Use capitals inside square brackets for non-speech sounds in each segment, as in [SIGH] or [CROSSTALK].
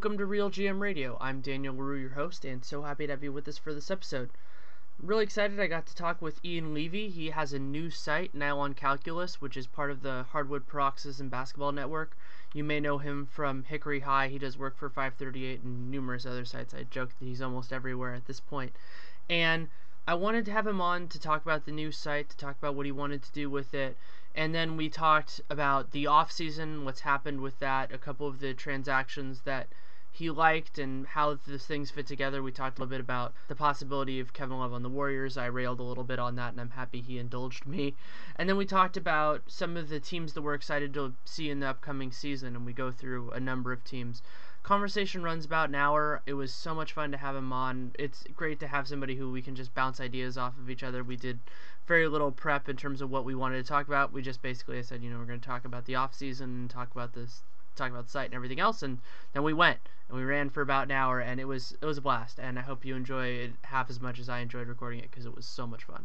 Welcome to Real GM Radio. I'm Daniel Leroux, your host, and so happy to have you with us for this episode. I'm really excited I got to talk with Ian Levy. He has a new site, Nylon Calculus, which is part of the Hardwood Paroxysm Basketball Network. You may know him from Hickory High. He does work for 538 and numerous other sites. I joke that he's almost everywhere at this point. And I wanted to have him on to talk about the new site, to talk about what he wanted to do with it, and then we talked about the off season, what's happened with that, a couple of the transactions that he liked and how the things fit together. We talked a little bit about the possibility of Kevin Love on the Warriors. I railed a little bit on that, and I'm happy he indulged me. And then we talked about some of the teams that we're excited to see in the upcoming season, and we go through a number of teams. Conversation runs about an hour. It was so much fun to have him on. It's great to have somebody who we can just bounce ideas off of each other. We did very little prep in terms of what we wanted to talk about. We just basically I said, you know, we're going to talk about the off season and talk about this talk about the site and everything else and then we went and we ran for about an hour and it was it was a blast and I hope you enjoy it half as much as I enjoyed recording it because it was so much fun.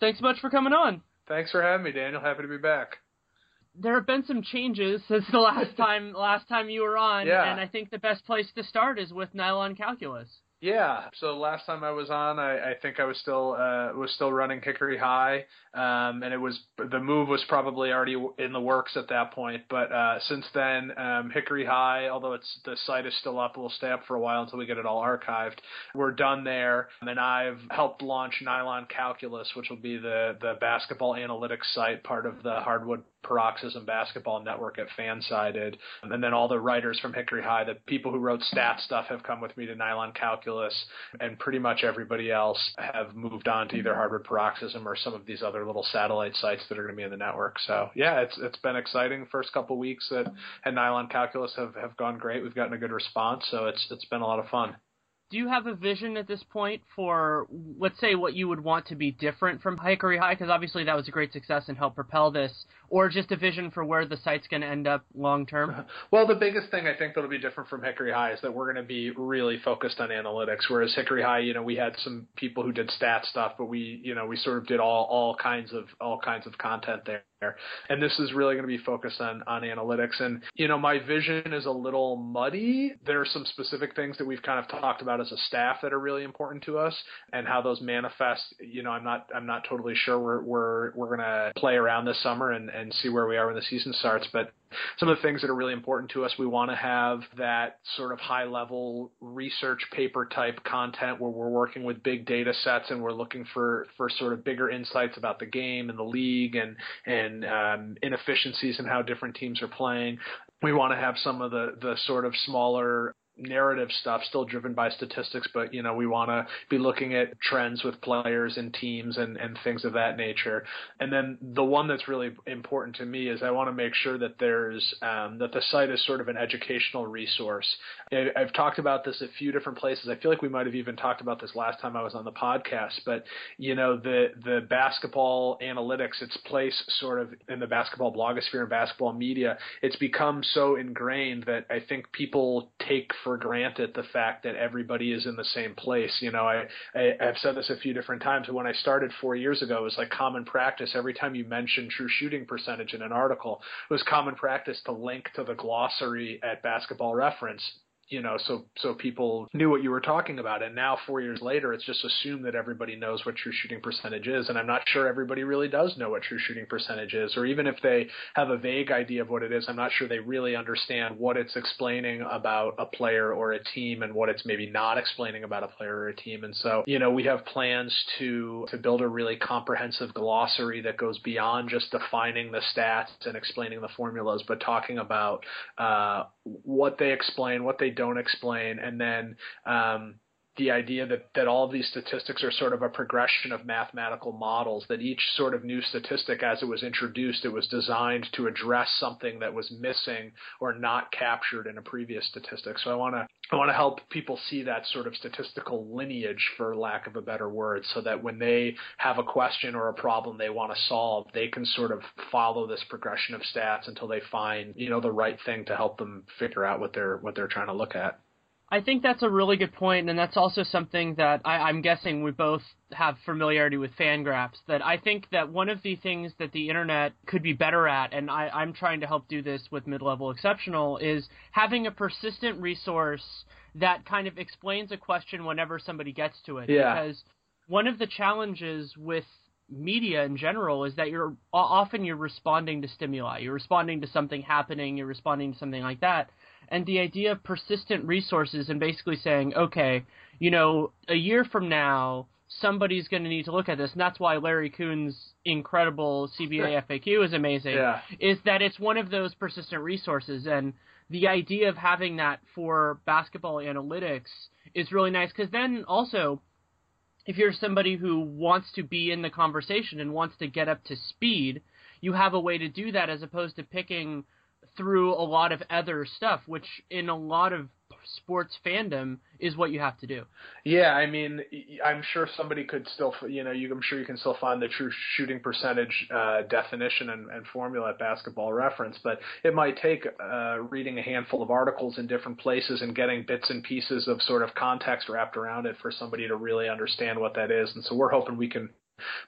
Thanks much for coming on. Thanks for having me, Daniel. Happy to be back. There have been some changes [LAUGHS] since the last [LAUGHS] time last time you were on, Yeah. and I think the best place to start is with nylon calculus. Yeah. So last time I was on, I, I think I was still uh, was still running Hickory High, um, and it was the move was probably already in the works at that point. But uh, since then, um, Hickory High, although it's the site is still up, will stay up for a while until we get it all archived. We're done there, and I've helped launch Nylon Calculus, which will be the the basketball analytics site, part of the Hardwood Paroxysm Basketball Network at Fansided. And then all the writers from Hickory High, the people who wrote stat stuff have come with me to Nylon Calculus, and pretty much everybody else have moved on to either Hardwood Paroxysm or some of these other little satellite sites that are going to be in the network. So yeah, it's it's been exciting. First couple weeks at, at Nylon Calculus have, have gone great. We've gotten a good response, so it's it's been a lot of fun. Do you have a vision at this point for, let's say, what you would want to be different from Hickory High? Because obviously that was a great success and helped propel this, or just a vision for where the site's going to end up long term? [LAUGHS] Well, the biggest thing I think that'll be different from Hickory High is that we're going to be really focused on analytics. Whereas Hickory High, you know, we had some people who did stat stuff, but we, you know, we sort of did all all kinds of all kinds of content there. And this is really going to be focused on on analytics. And you know, my vision is a little muddy. There are some specific things that we've kind of talked about as a staff that are really important to us, and how those manifest. You know, I'm not I'm not totally sure. We're we're we're going to play around this summer and and see where we are when the season starts, but some of the things that are really important to us. We want to have that sort of high level research paper type content where we're working with big data sets and we're looking for for sort of bigger insights about the game and the league and and um, inefficiencies and how different teams are playing. We want to have some of the the sort of smaller narrative stuff still driven by statistics, but you know we want to be looking at trends with players and teams and and things of that nature. And then the one that's really important to me is I want to make sure that there's um, that the site is sort of an educational resource. I, I've talked about this a few different places. I feel like we might have even talked about this last time I was on the podcast. But you know the the basketball analytics, its place sort of in the basketball blogosphere and basketball media, it's become so ingrained that I think people take for granted the fact that everybody is in the same place. You know, I, I I've said this a few different times. When I started four years ago, it was like common practice. Every time you mentioned true shooting percentage in an article, it was common practice to link to the glossary at Basketball Reference you know, so so people knew what you were talking about. And now, four years later, it's just assumed that everybody knows what true shooting percentage is. And I'm not sure everybody really does know what true shooting percentage is, or even if they have a vague idea of what it is, I'm not sure they really understand what it's explaining about a player or a team, and what it's maybe not explaining about a player or a team. And so, you know, we have plans to to build a really comprehensive glossary that goes beyond just defining the stats and explaining the formulas, but talking about uh, what they explain, what they don't explain, and then um, the idea that, that all of these statistics are sort of a progression of mathematical models, that each sort of new statistic, as it was introduced, it was designed to address something that was missing or not captured in a previous statistic. So I want to I want to help people see that sort of statistical lineage, for lack of a better word, so that when they have a question or a problem they want to solve, they can sort of follow this progression of stats until they find you know the right thing to help them figure out what they're what they're trying to look at. I think that's a really good point, and that's also something that I, am guessing we both have familiarity with Fangraphs. That I think that one of the things that the internet could be better at, and I, I'm trying to help do this with mid-level exceptional, is having a persistent resource that kind of explains a question whenever somebody gets to it. Yeah. Because one of the challenges with media in general is that you're often you're responding to stimuli. You're responding to something happening. You're responding to something like that and the idea of persistent resources and basically saying, okay, you know, a year from now, somebody's going to need to look at this, and that's why Larry Coon's incredible CBA FAQ is amazing. Yeah. Is that it's one of those persistent resources, and the idea of having that for basketball analytics is really nice because then also. If you're somebody who wants to be in the conversation and wants to get up to speed, you have a way to do that as opposed to picking through a lot of other stuff, which in a lot of sports fandom is what you have to do. Yeah, I mean, I'm sure somebody could still, you know, you, I'm sure you can still find the true shooting percentage uh, definition and, and, formula at Basketball Reference, but it might take uh, reading a handful of articles in different places and getting bits and pieces of sort of context wrapped around it for somebody to really understand what that is. And so we're hoping we can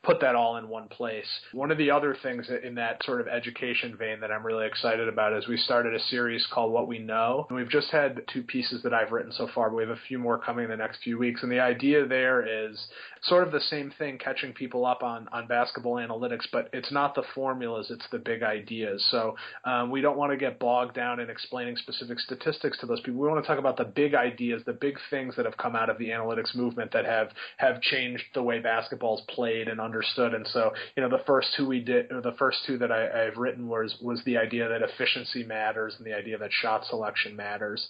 put that all in one place. One of the other things in that sort of education vein that I'm really excited about is we started a series called What We Know. And we've just had two pieces that I've written so far, but we have a few more coming in the next few weeks. And the idea there is sort of the same thing, catching people up on, on basketball analytics, but it's not the formulas, it's the big ideas. So um, we don't want to get bogged down in explaining specific statistics to those people. We want to talk about the big ideas, the big things that have come out of the analytics movement that have, have changed the way basketball's played played and understood. And so, you know, the first two we did, or the first two that I, I've written was was the idea that efficiency matters and the idea that shot selection matters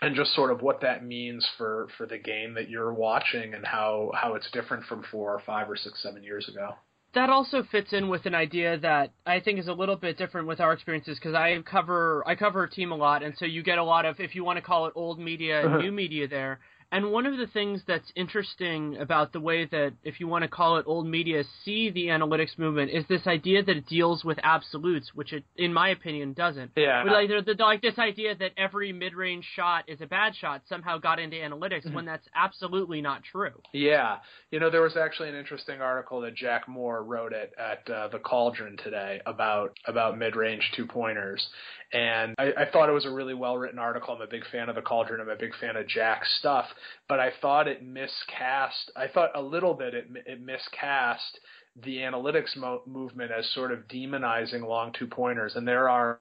and just sort of what that means for for the game that you're watching and how how it's different from four or five or six seven years ago that also fits in with an idea that I think is a little bit different with our experiences because I cover I cover a team a lot, and so you get a lot of if you want to call it old media and uh-huh. new media there. And one of the things that's interesting about the way that, if you want to call it old media, see the analytics movement is this idea that it deals with absolutes, which it, in my opinion, doesn't. Yeah. But like, the, like this idea that every mid-range shot is a bad shot somehow got into analytics mm-hmm. when that's absolutely not true. Yeah. You know, there was actually an interesting article that Jack Moore wrote at, at uh, the Cauldron today about about mid-range two-pointers, and I, I thought it was a really well-written article. I'm a big fan of the Cauldron. I'm a big fan of Jack's stuff but I thought it miscast. I thought a little bit it, it miscast the analytics mo- movement as sort of demonizing long two pointers, and there are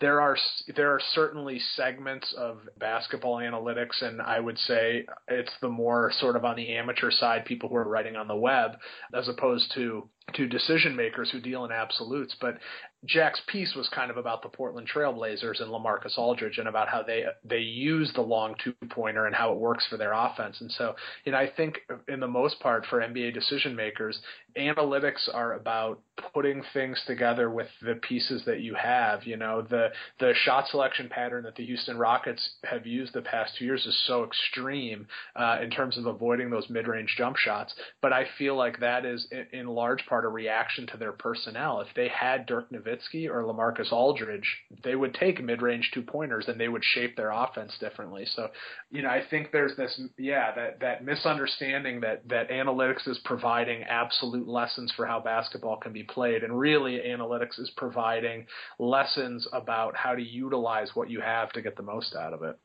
there are there are certainly segments of basketball analytics, and I would say it's the more sort of on the amateur side, people who are writing on the web, as opposed to to decision makers who deal in absolutes. But Jack's piece was kind of about the Portland Trailblazers and LaMarcus Aldridge and about how they they use the long two pointer and how it works for their offense. And so, you know, I think in the most part for NBA decision makers, analytics are about putting things together with the pieces that you have. You know, the the shot selection pattern that the Houston Rockets have used the past two years is so extreme uh, in terms of avoiding those mid range jump shots. But I feel like that is in, in large part a reaction to their personnel. If they had Dirk Nowitzki or LaMarcus Aldridge, they would take mid-range two-pointers and they would shape their offense differently. So, you know, I think there's this, yeah, that that misunderstanding that that analytics is providing absolute lessons for how basketball can be played, and really analytics is providing lessons about how to utilize what you have to get the most out of it.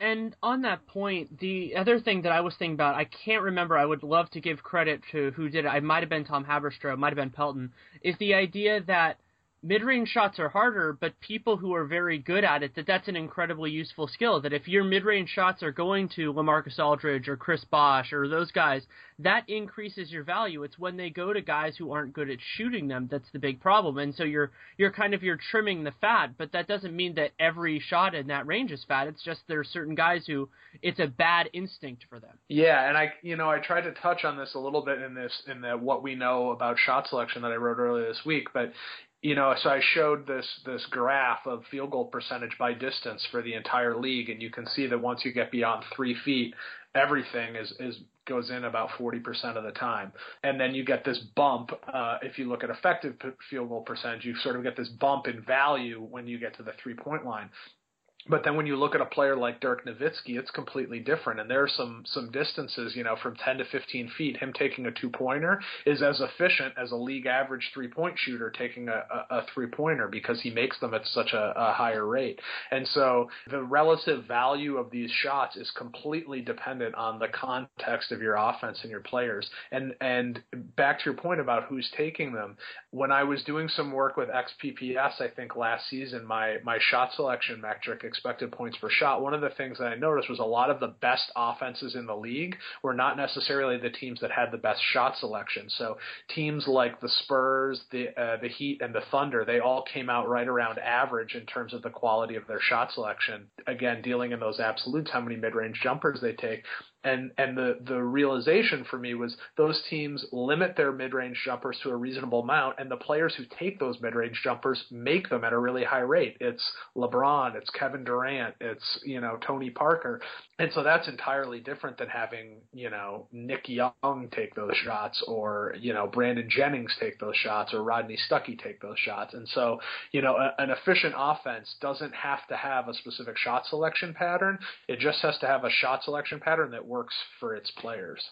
And on that point, the other thing that I was thinking about, I can't remember. I would love to give credit to who did it. I might have been Tom Haberstroh, might have been Pelton. Is the idea that mid-range shots are harder, but people who are very good at it, that that's an incredibly useful skill. That if your mid-range shots are going to LaMarcus Aldridge or Chris Bosh or those guys, that increases your value. It's when they go to guys who aren't good at shooting them that's the big problem. And so you're you're kind of you're trimming the fat, but that doesn't mean that every shot in that range is fat. It's just there are certain guys who it's a bad instinct for them. Yeah, and I you know I tried to touch on this a little bit in this in the what we know about shot selection that I wrote earlier this week, but you know, so I showed this this graph of field goal percentage by distance for the entire league, and you can see that once you get beyond three feet, everything is is goes in about 40% of the time. And then you get this bump. Uh, if you look at effective field goal percentage, you sort of get this bump in value when you get to the three point line. But then when you look at a player like Dirk Nowitzki, it's completely different. And there are some some distances, you know, from 10 to 15 feet. Him taking a two pointer is as efficient as a league average three point shooter taking a, a, a three pointer because he makes them at such a, a higher rate. And so the relative value of these shots is completely dependent on the context of your offense and your players. And and back to your point about who's taking them, when I was doing some work with XPPS, I think last season, my my shot selection metric expected points per shot, one of the things that I noticed was a lot of the best offenses in the league were not necessarily the teams that had the best shot selection. So teams like the Spurs, the uh, the Heat, and the Thunder, they all came out right around average in terms of the quality of their shot selection. Again, dealing in those absolutes, how many mid-range jumpers they take and and the the realization for me was those teams limit their mid-range jumpers to a reasonable amount and the players who take those mid-range jumpers make them at a really high rate. It's LeBron it's Kevin Durant it's you know Tony Parker. And so that's entirely different than having you know Nick Young take those shots or you know Brandon Jennings take those shots or Rodney Stuckey take those shots. And so you know a, an efficient offense doesn't have to have a specific shot selection pattern. It just has to have a shot selection pattern that works for its players.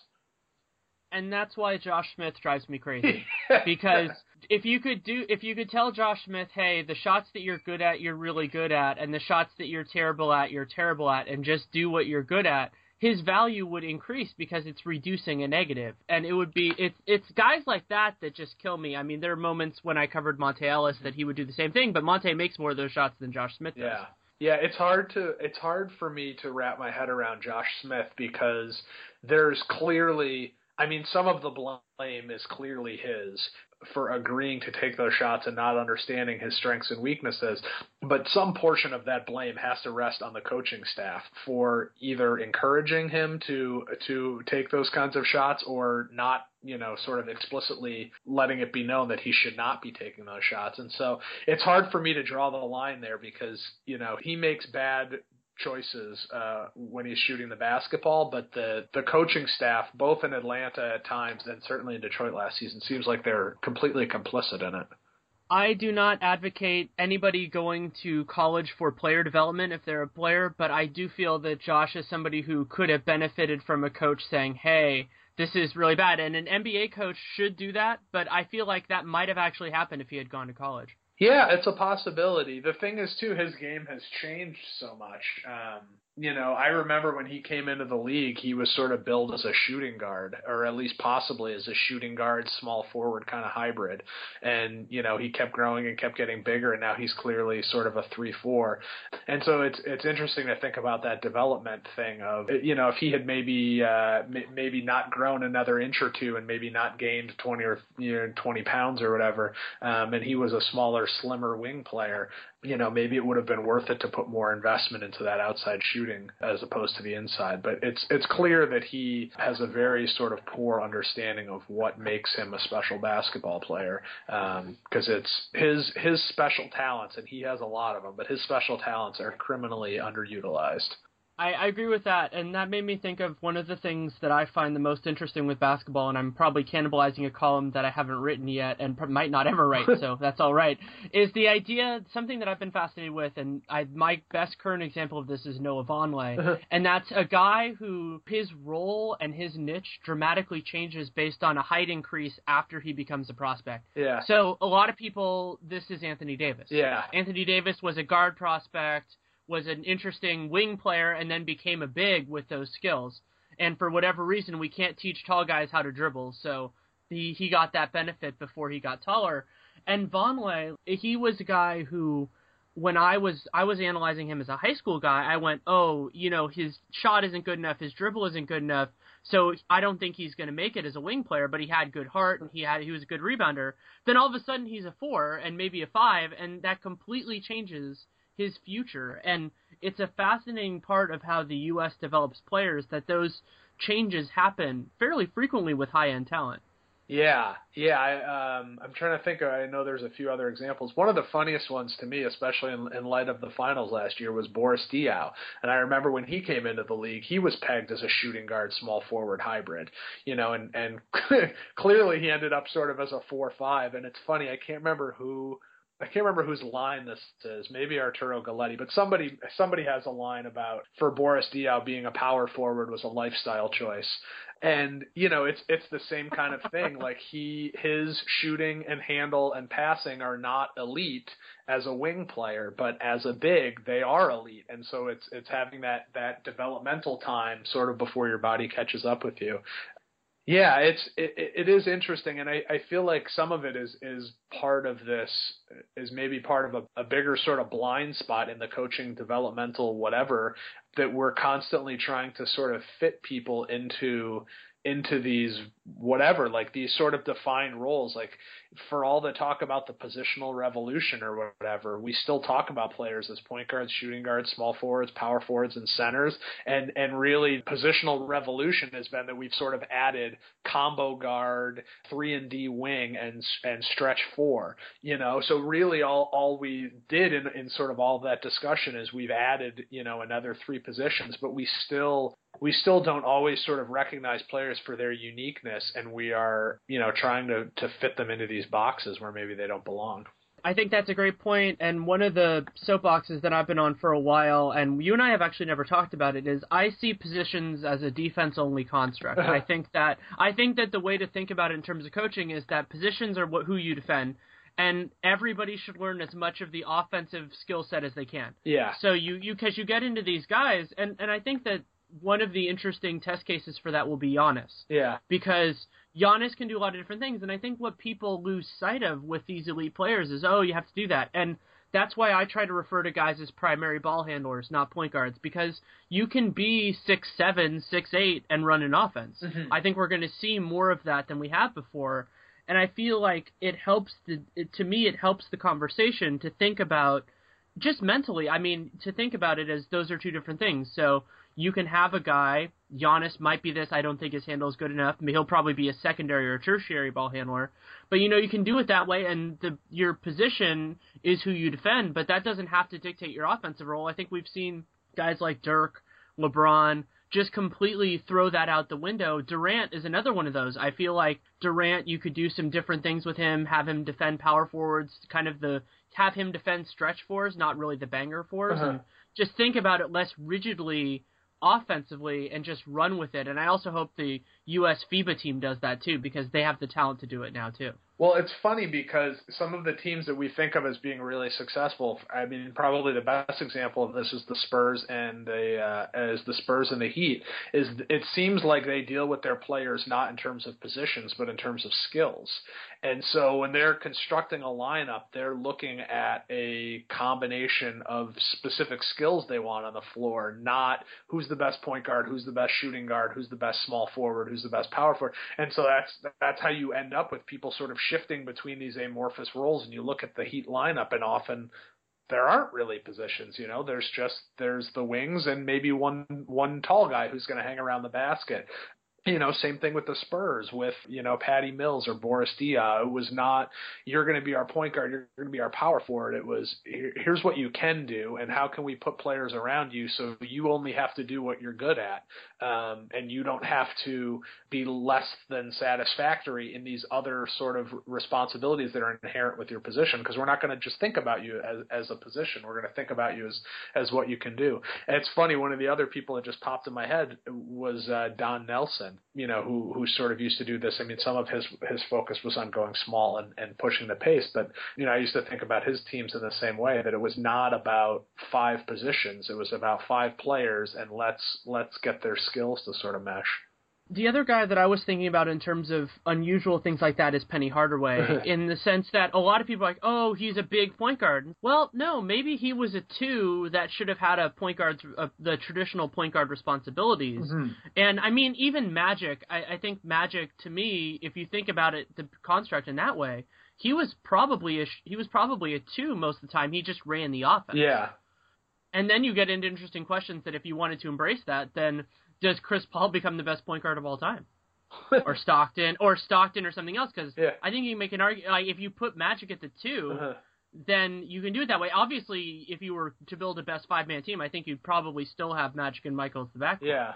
And that's why Josh Smith drives me crazy. [LAUGHS] because if you could do if you could tell Josh Smith, "Hey, the shots that you're good at, you're really good at, and the shots that you're terrible at, you're terrible at," and just do what you're good at, his value would increase because it's reducing a negative. And it would be it's it's guys like that that just kill me. I mean, there are moments when I covered Monta Ellis that he would do the same thing, but Monta makes more of those shots than Josh Smith does. Yeah. Yeah, it's hard to it's hard for me to wrap my head around Josh Smith because there's clearly I mean some of the blame is clearly his for agreeing to take those shots and not understanding his strengths and weaknesses, but some portion of that blame has to rest on the coaching staff for either encouraging him to to take those kinds of shots or not you know, sort of explicitly letting it be known that he should not be taking those shots. And so it's hard for me to draw the line there because, you know, he makes bad choices uh, when he's shooting the basketball, but the the coaching staff, both in Atlanta at times and certainly in Detroit last season, seems like they're completely complicit in it. I do not advocate anybody going to college for player development if they're a player, but I do feel that Josh is somebody who could have benefited from a coach saying, "Hey, this is really bad. And an NBA coach should do that, but I feel like that might have actually happened if he had gone to college. Yeah, it's a possibility. The thing is, too, his game has changed so much. Um, you know, I remember when he came into the league, he was sort of billed as a shooting guard, or at least possibly as a shooting guard, small forward kind of hybrid. And you know, he kept growing and kept getting bigger, and now he's clearly sort of a three-four. And so it's it's interesting to think about that development thing of you know, if he had maybe uh, maybe not grown another inch or two, and maybe not gained twenty or you know, twenty pounds or whatever, um, and he was a smaller, slimmer wing player, you know, maybe it would have been worth it to put more investment into that outside shooting as opposed to the inside. But it's it's clear that he has a very sort of poor understanding of what makes him a special basketball player because um, it's his his special talents, and he has a lot of them. But his special talents are criminally underutilized. I, I agree with that, and that made me think of one of the things that I find the most interesting with basketball, and I'm probably cannibalizing a column that I haven't written yet and might not ever write, [LAUGHS] so that's all right. Is the idea something that I've been fascinated with, and I, my best current example of this is Noah Vonleh, uh-huh. and that's a guy who his role and his niche dramatically changes based on a height increase after he becomes a prospect. Yeah. So a lot of people, this is Anthony Davis. Yeah. Anthony Davis was a guard prospect was an interesting wing player and then became a big with those skills. And for whatever reason, we can't teach tall guys how to dribble, so he he got that benefit before he got taller. And Vonleh, he was a guy who, when I was I was analyzing him as a high school guy, I went, oh, you know, his shot isn't good enough, his dribble isn't good enough, so I don't think he's going to make it as a wing player. But he had good heart and he had he was a good rebounder. Then all of a sudden he's a four and maybe a five, and that completely changes his future. And it's a fascinating part of how the U.S. develops players that those changes happen fairly frequently with high end talent. Yeah, yeah. I, um, I'm trying to think. I know there's a few other examples. One of the funniest ones to me, especially in, in light of the finals last year, was Boris Diaw. And I remember when he came into the league, he was pegged as a shooting guard, small forward hybrid. You know, and and [LAUGHS] clearly he ended up sort of as a four five. And it's funny. I can't remember who I can't remember whose line this is. Maybe Arturo Galletti, but somebody somebody has a line about for Boris Diaw being a power forward was a lifestyle choice. And you know, it's it's the same kind of thing. [LAUGHS] like he his shooting and handle and passing are not elite as a wing player, but as a big, they are elite. And so it's it's having that that developmental time sort of before your body catches up with you. Yeah, it's it, it is interesting, and I, I feel like some of it is is part of this is maybe part of a, a bigger sort of blind spot in the coaching developmental whatever that we're constantly trying to sort of fit people into into these whatever like these sort of defined roles like for all the talk about the positional revolution or whatever we still talk about players as point guards shooting guards small forwards power forwards and centers. And and really positional revolution has been that we've sort of added combo guard 3 and D wing and and stretch 4 you know? So really all all we did in in sort of all that discussion is we've added you know another three positions but we still we still don't always sort of recognize players for their uniqueness and we are you know trying to to fit them into these boxes where maybe they don't belong I think that's a great point, and one of the soapboxes that I've been on for a while, and you and I have actually never talked about it, is I see positions as a defense-only construct. [LAUGHS] I think that I think that the way to think about it in terms of coaching is that positions are what, who you defend, and everybody should learn as much of the offensive skill set as they can. Yeah. So you you because you get into these guys, and and I think that one of the interesting test cases for that will be Giannis. Yeah. Because Giannis can do a lot of different things, and I think what people lose sight of with these elite players is, oh, you have to do that, and that's why I try to refer to guys as primary ball handlers, not point guards, because you can be six seven, six eight, and run an offense. Mm-hmm. I think we're going to see more of that than we have before, and I feel like it helps the it, to me it helps the conversation to think about just mentally. I mean, to think about it as those are two different things. So you can have a guy, Giannis might be this, I don't think his handle is good enough. I mean, he'll probably be a secondary or tertiary ball handler. But you know, you can do it that way and the your position is who you defend, but that doesn't have to dictate your offensive role. I think we've seen guys like Dirk, LeBron, just completely throw that out the window. Durant is another one of those. I feel like Durant, you could do some different things with him, have him defend power forwards, kind of the have him defend stretch fours, not really the banger 4s uh-huh. and just think about it less rigidly offensively and just run with it. And I also hope the U.S. FIBA team does that too because they have the talent to do it now too. Well, it's funny because some of the teams that we think of as being really successful, I mean, probably the best example of this is the Spurs and the uh, as the Spurs and the Heat. Is it seems like they deal with their players not in terms of positions, but in terms of skills. And so when they're constructing a lineup, they're looking at a combination of specific skills they want on the floor, not who's the best point guard, who's the best shooting guard, who's the best small forward, who's the best power forward. And so that's that's how you end up with people sort of shifting between these amorphous roles. And you look at the Heat lineup, and often there aren't really positions. You know, there's just there's the wings and maybe one one tall guy who's going to hang around the basket you know, same thing with the Spurs with, you know, Patty Mills or Boris Diaw. It was not, you're going to be our point guard, you're going to be our power forward. It was, here's what you can do, and how can we put players around you so you only have to do what you're good at, um, and you don't have to be less than satisfactory in these other sort of responsibilities that are inherent with your position, because we're not going to just think about you as, as a position. We're going to think about you as, as what you can do. And it's funny, one of the other people that just popped in my head was uh, Don Nelson you know, who who sort of used to do this. I mean, some of his his focus was on going small and, and pushing the pace, but you know, I used to think about his teams in the same way that it was not about five positions; it was about five players, and let's let's get their skills to sort of mesh the other guy that I was thinking about in terms of unusual things like that is Penny Hardaway, [LAUGHS] in the sense that a lot of people are like, oh, he's a big point guard. Well, no, maybe he was a two that should have had a point guard, uh, the traditional point guard responsibilities. Mm-hmm. And I mean, even Magic, I, I think Magic to me, if you think about it, the construct in that way, he was probably a he was probably a two most of the time. He just ran the offense. Yeah. And then you get into interesting questions that if you wanted to embrace that, then does Chris Paul become the best point guard of all time? [LAUGHS] or Stockton, or Stockton, or something else? Because yeah. I think you can make an argument. Like if you put Magic at the 2 uh-huh. then you can do it that way. Obviously, if you were to build a best five man team, I think you'd probably still have Magic and Michael at the back. Yeah.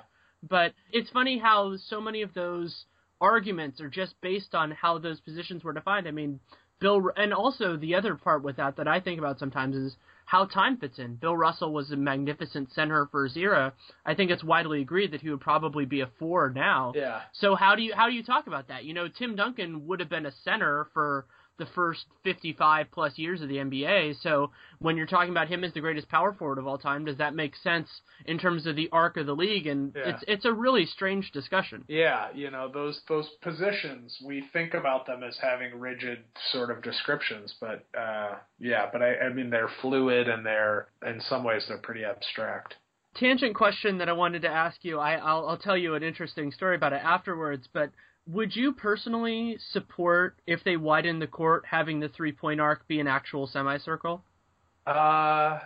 But it's funny how so many of those arguments are just based on how those positions were defined. I mean, Bill, and also the other part with that that I think about sometimes is how time fits in. Bill Russell was a magnificent center for his era. I think it's widely agreed that he would probably be a four now. Yeah. So how do you how do you talk about that? You know, Tim Duncan would have been a center for the first 55 plus years of the NBA. So when you're talking about him as the greatest power forward of all time, does that make sense in terms of the arc of the league? And yeah. it's it's a really strange discussion. Yeah, you know those those positions we think about them as having rigid sort of descriptions, but uh, yeah, but I, I mean they're fluid and they're in some ways they're pretty abstract tangent question that I wanted to ask you. I, will I'll tell you an interesting story about it afterwards. But would you personally support if they widen the court having the three point arc be an actual semicircle? Uh,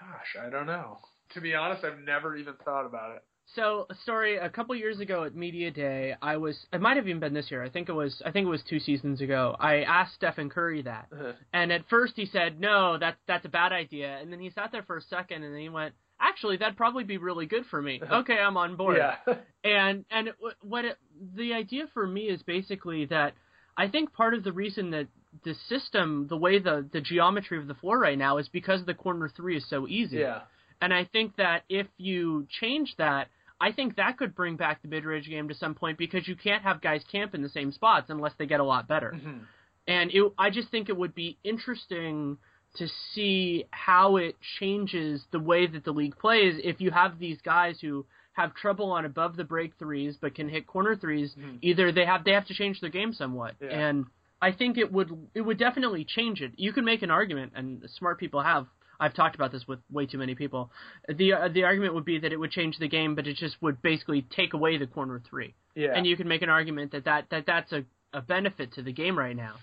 gosh, I don't know. To be honest, I've never even thought about it. So, a story a couple years ago at Media Day, I was it might have even been this year. I think it was I think it was 2 seasons ago. I asked Stephen Curry that. Uh-huh. [LAUGHS] And at first he said, "No, that's that's a bad idea." And then he sat there for a second and then he went, actually that'd probably be really good for me. [LAUGHS] Okay, I'm on board. Yeah. [LAUGHS] and and what it, the idea for me is basically that I think part of the reason that the system, the way the the geometry of the floor right now is because the corner three is so easy. Yeah. And I think that if you change that, I think that could bring back the mid range game to some point because you can't have guys camp in the same spots unless they get a lot better. Mm-hmm. And it, I just think it would be interesting to see how it changes the way that the league plays if you have these guys who have trouble on above the break threes but can hit corner 3s mm-hmm. either they have they have to change their game somewhat yeah. and I think it would it would definitely change it. You can make an argument and smart people have I've talked about this with way too many people. The uh, the argument would be that it would change the game but it just would basically take away the corner 3. Yeah. And you can make an argument that that, that that's a a benefit to the game right now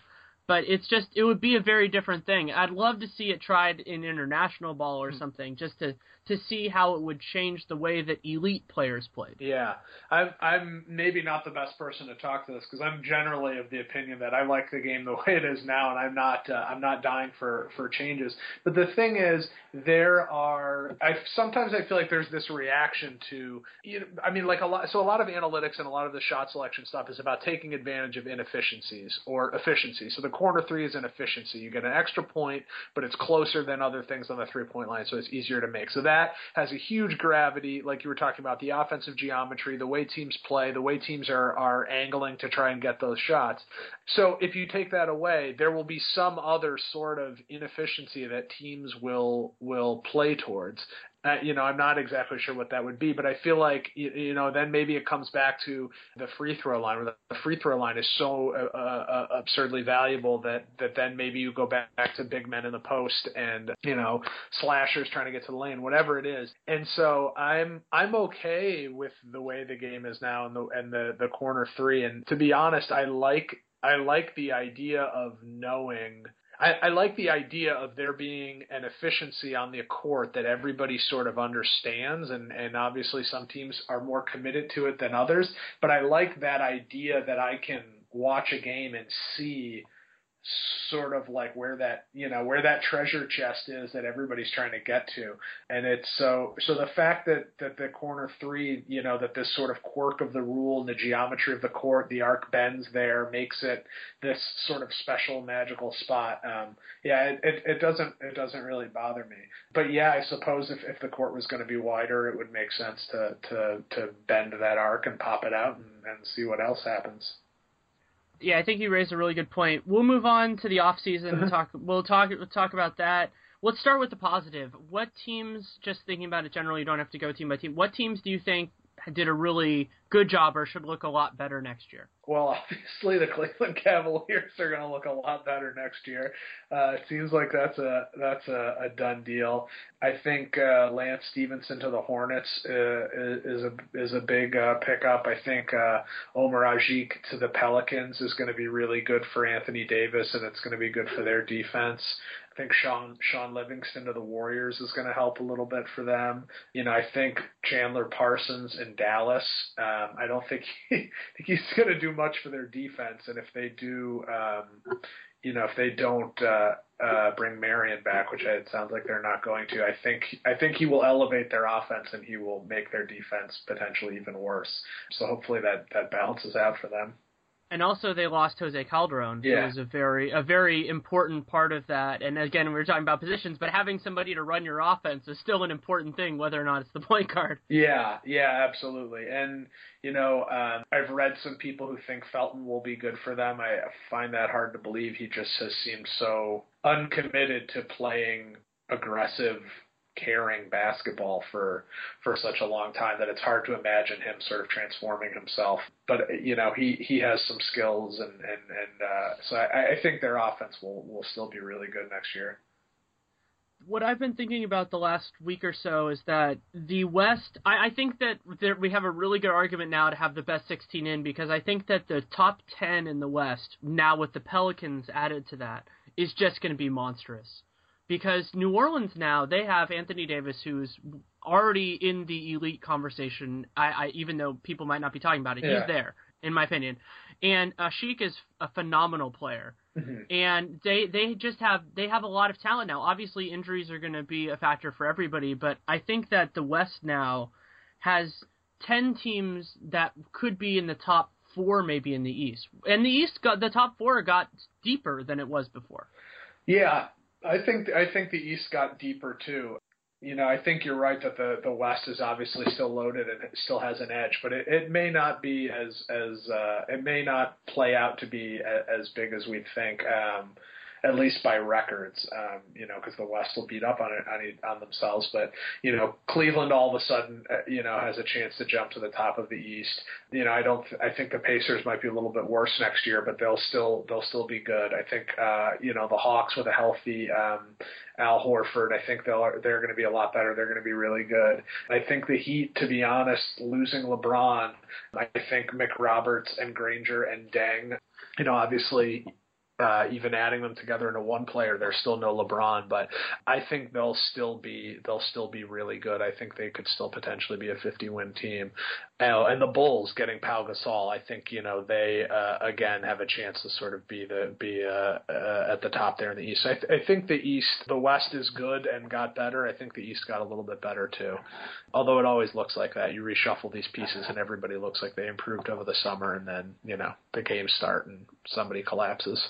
but it's just it would be a very different thing. I'd love to see it tried in international ball or hmm. something, just to to see how it would change the way that elite players played. Yeah, I'm I'm maybe not the best person to talk to this because I'm generally of the opinion that I like the game the [LAUGHS] way it is now, and I'm not uh, I'm not dying for for changes. But the thing is, there are I sometimes I feel like there's this reaction to you know, I mean like a lot so a lot of analytics and a lot of the shot selection stuff is about taking advantage of inefficiencies or efficiency. So the corner three is an efficiency. You get an extra point, but it's closer than other things on the three point line, so it's easier to make. So that has a huge gravity, like you were talking about, the offensive geometry, the way teams play, the way teams are are angling to try and get those shots. So if you take that away, there will be some other sort of inefficiency that teams will will play towards. Uh, you know, I'm not exactly sure what that would be, but I feel like you, you know, then maybe it comes back to the free throw line, where the free throw line is so uh, uh, absurdly valuable that that then maybe you go back, back to big men in the post and you know slashers trying to get to the lane, whatever it is. And so I'm I'm okay with the way the game is now and the and the the corner three. And to be honest, I like I like the idea of knowing I, I like the idea of there being an efficiency on the court that everybody sort of understands, and, and obviously some teams are more committed to it than others. But I like that idea that I can watch a game and see sort of like where that you know where that treasure chest is that everybody's trying to get to. And it's so so the fact that that the corner three you know that this sort of quirk of the rule and the geometry of the court the arc bends there makes it this sort of special magical spot. Um yeah it it, it doesn't it doesn't really bother me. But yeah i suppose if if the court was going to be wider it would make sense to to to bend that arc and pop it out and, and see what else happens yeah, I think you raised a really good point. We'll move on to the off season and talk. We'll talk. We'll talk about that. Let's start with the positive. What teams? Just thinking about it generally, you don't have to go team by team. What teams do you think did a really good job or should look a lot better next year? Well, [LAUGHS] obviously the Cleveland Cavaliers are going to look a lot better next year. Uh, it seems like that's a that's a, a done deal. I think uh, Lance Stephenson to the Hornets uh, is a is a big uh, pickup. I think uh, Omer Asik to the Pelicans is going to be really good for Anthony Davis, and it's going to be good for their defense. I think Shaun Shaun Livingston to the Warriors is going to help a little bit for them. You know, I think Chandler Parsons in Dallas. Um, I don't think he [LAUGHS] think he's going to do much for their defense, and if they do, um, you know, if they don't uh, uh, bring Marion back, which it sounds like they're not going to, I think I think he will elevate their offense and he will make their defense potentially even worse. So hopefully that that balances out for them and also they lost Jose Calderon, yeah. who was a very a very important part of that. And again, we were talking about positions, but having somebody to run your offense is still an important thing, whether or not it's the [LAUGHS] point guard. Yeah, yeah, absolutely. And you know, um, I've read some people who think Felton will be good for them. I find that hard to believe. He just has seemed so uncommitted to playing aggressive caring basketball for for such a long time that it's hard to imagine him sort of transforming himself. But you know, he he has some skills, and and and uh, so I, I think their offense will will still be really good next year. What I've been thinking about the last week or so is that the West. I, I think that there, we have a really good argument now to have the best 16 in because I think that the top 10 in the West now with the Pelicans added to that is just going to be monstrous because New Orleans now they have Anthony Davis who's already in the elite conversation. I, I even though people might not be talking about it, yeah. he's there in my opinion. And uh, Asik is a phenomenal player, mm-hmm. and they they just have they have a lot of talent now. Obviously, injuries are going to be a factor for everybody, but I think that the West now has ten teams that could be in the top four, maybe in the East. And the East got the top four got deeper than it was before. Yeah, I think I think the East got deeper too. You know, I think you're right that the the West is obviously still loaded and it still has an edge, but it, it may not be as as uh, it may not play out to be as big as we think. Um, at least by records, um, you know, because the West will beat up on it on, on themselves. But you know, Cleveland all of a sudden, uh, you know, has a chance to jump to the top of the East. You know, I don't. I think the Pacers might be a little bit worse next year, but they'll still they'll still be good. I think uh, you know the Hawks with a healthy um, Al Horford. I think they'll they're going to be a lot better. They're going to be really good. I think the Heat, to be honest, losing LeBron, I think McRoberts and Granger and Deng. You know, obviously uh, even adding them together into one player, there's still no LeBron, but I think they'll still be they'll still be really good. I think they could still potentially be a 50 win team. Uh, and the Bulls getting Pau Gasol, I think you know they uh, again have a chance to sort of be the be uh, uh, at the top there in the East. I, th- I think the East, the West is good and got better. I think the East got a little bit better too. Although it always looks like that. You reshuffle these pieces and everybody looks like they improved over the summer, and then you know the games start and somebody collapses.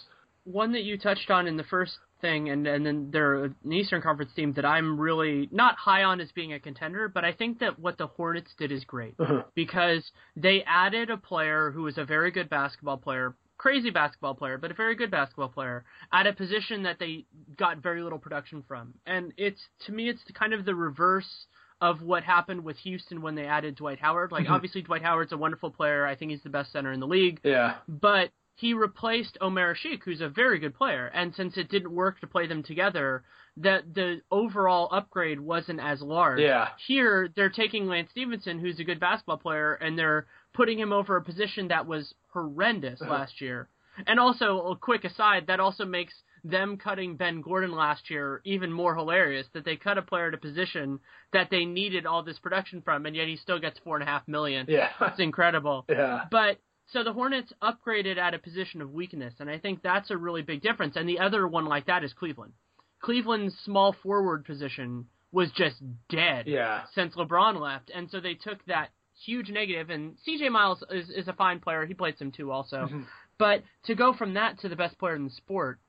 One that you touched on in the first thing, and and then they're an Eastern Conference team that I'm really not high on as being a contender, but I think that what the Hornets did is great Uh-huh. because they added a player who is a very good basketball player, crazy basketball player, but a very good basketball player at a position that they got very little production from, and it's to me it's kind of the reverse of what happened with Houston when they added Dwight Howard. Like obviously Dwight Howard's a wonderful player. I think he's the best center in the league Yeah. but he replaced Omer Asik, who's a very good player. And since it didn't work to play them together, that the overall upgrade wasn't as large. Yeah. Here, they're taking Lance Stephenson, who's a good basketball player, and they're putting him over a position that was horrendous uh-huh. last year. And also, a quick aside, that also makes them cutting Ben Gordon last year even more hilarious. That they cut a player at a position that they needed all this production from, and yet he still gets four and a half million. Yeah. It's incredible. [LAUGHS] yeah. But so the Hornets upgraded at a position of weakness, and I think that's a really big difference. And the other one like that is Cleveland. Cleveland's small forward position was just dead Yeah. since LeBron left, and so they took that huge negative. And CJ Miles is, is a fine player; he played some too, also. Mm-hmm. But to go from that to the best player in the sport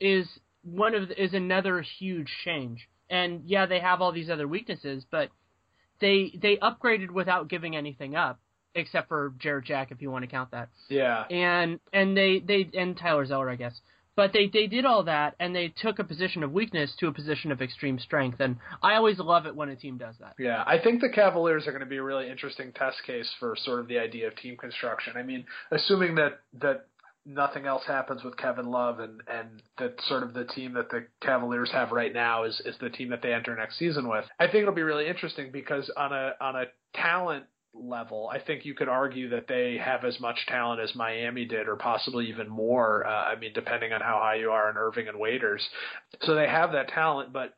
is one of the, is another huge change. And yeah, they have all these other weaknesses, but they they upgraded without giving anything up, except for Jarrett Jack, if you want to count that. Yeah. And and they they and Tyler Zeller, I guess. But they they did all that, and they took a position of weakness to a position of extreme strength. And I always love it when a team does that. Yeah, I think the Cavaliers are going to be a really interesting test case for sort of the idea of team construction. I mean, assuming that that nothing else happens with Kevin Love and and that sort of the team that the Cavaliers have right now is is the team that they enter next season with. I think it'll be really interesting because on a on a talent level, I think you could argue that they have as much talent as Miami did, or possibly even more. Uh, I mean, depending on how high you are in Irving and Waiters. So they have that talent, but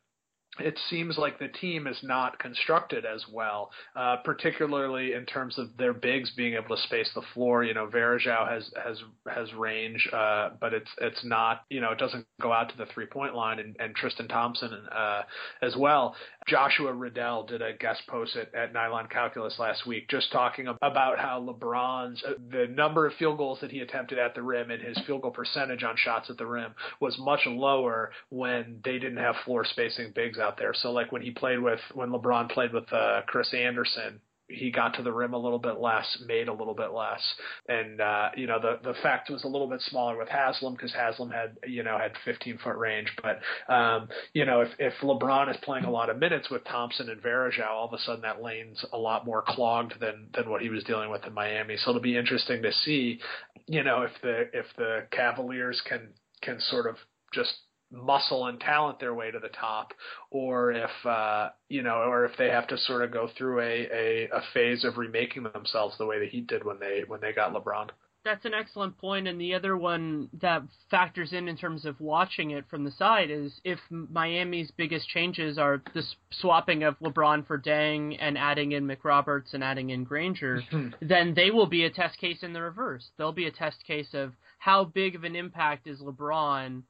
it seems like the team is not constructed as well, uh, particularly in terms of their bigs being able to space the floor. You know, Varejao has has has range, uh, but it's it's not you know it doesn't go out to the three point line, and, and Tristan Thompson uh, as well. Joshua Riddell did a guest post at, at Nylon Calculus last week, just talking about how LeBron's uh, the number of field goals that he attempted at the rim and his field goal percentage on shots at the rim was much lower when they didn't have floor spacing bigs out there. So like when he played with when LeBron played with uh, Chris Andersen, he got to the rim a little bit less, made a little bit less, and uh, you know the the fact was a little bit smaller with Haslem because Haslem had you know had 15 foot range, but um, you know if if LeBron is playing a lot of minutes with Thompson and Varejao, all of a sudden that lane's a lot more clogged than than what he was dealing with in Miami. So it'll be interesting to see, you know, if the if the Cavaliers can can sort of just muscle and talent their way to the top or if uh you know or if they have to sort of go through a, a a phase of remaking themselves the way the heat did when they when they got lebron That's an excellent point, and the other one that factors in in terms of watching it from the side is if Miami's biggest changes are the swapping of LeBron for Deng and adding in McRoberts and adding in Granger, [LAUGHS] then they will be a test case in the reverse. They'll be a test case of how big of an impact is LeBron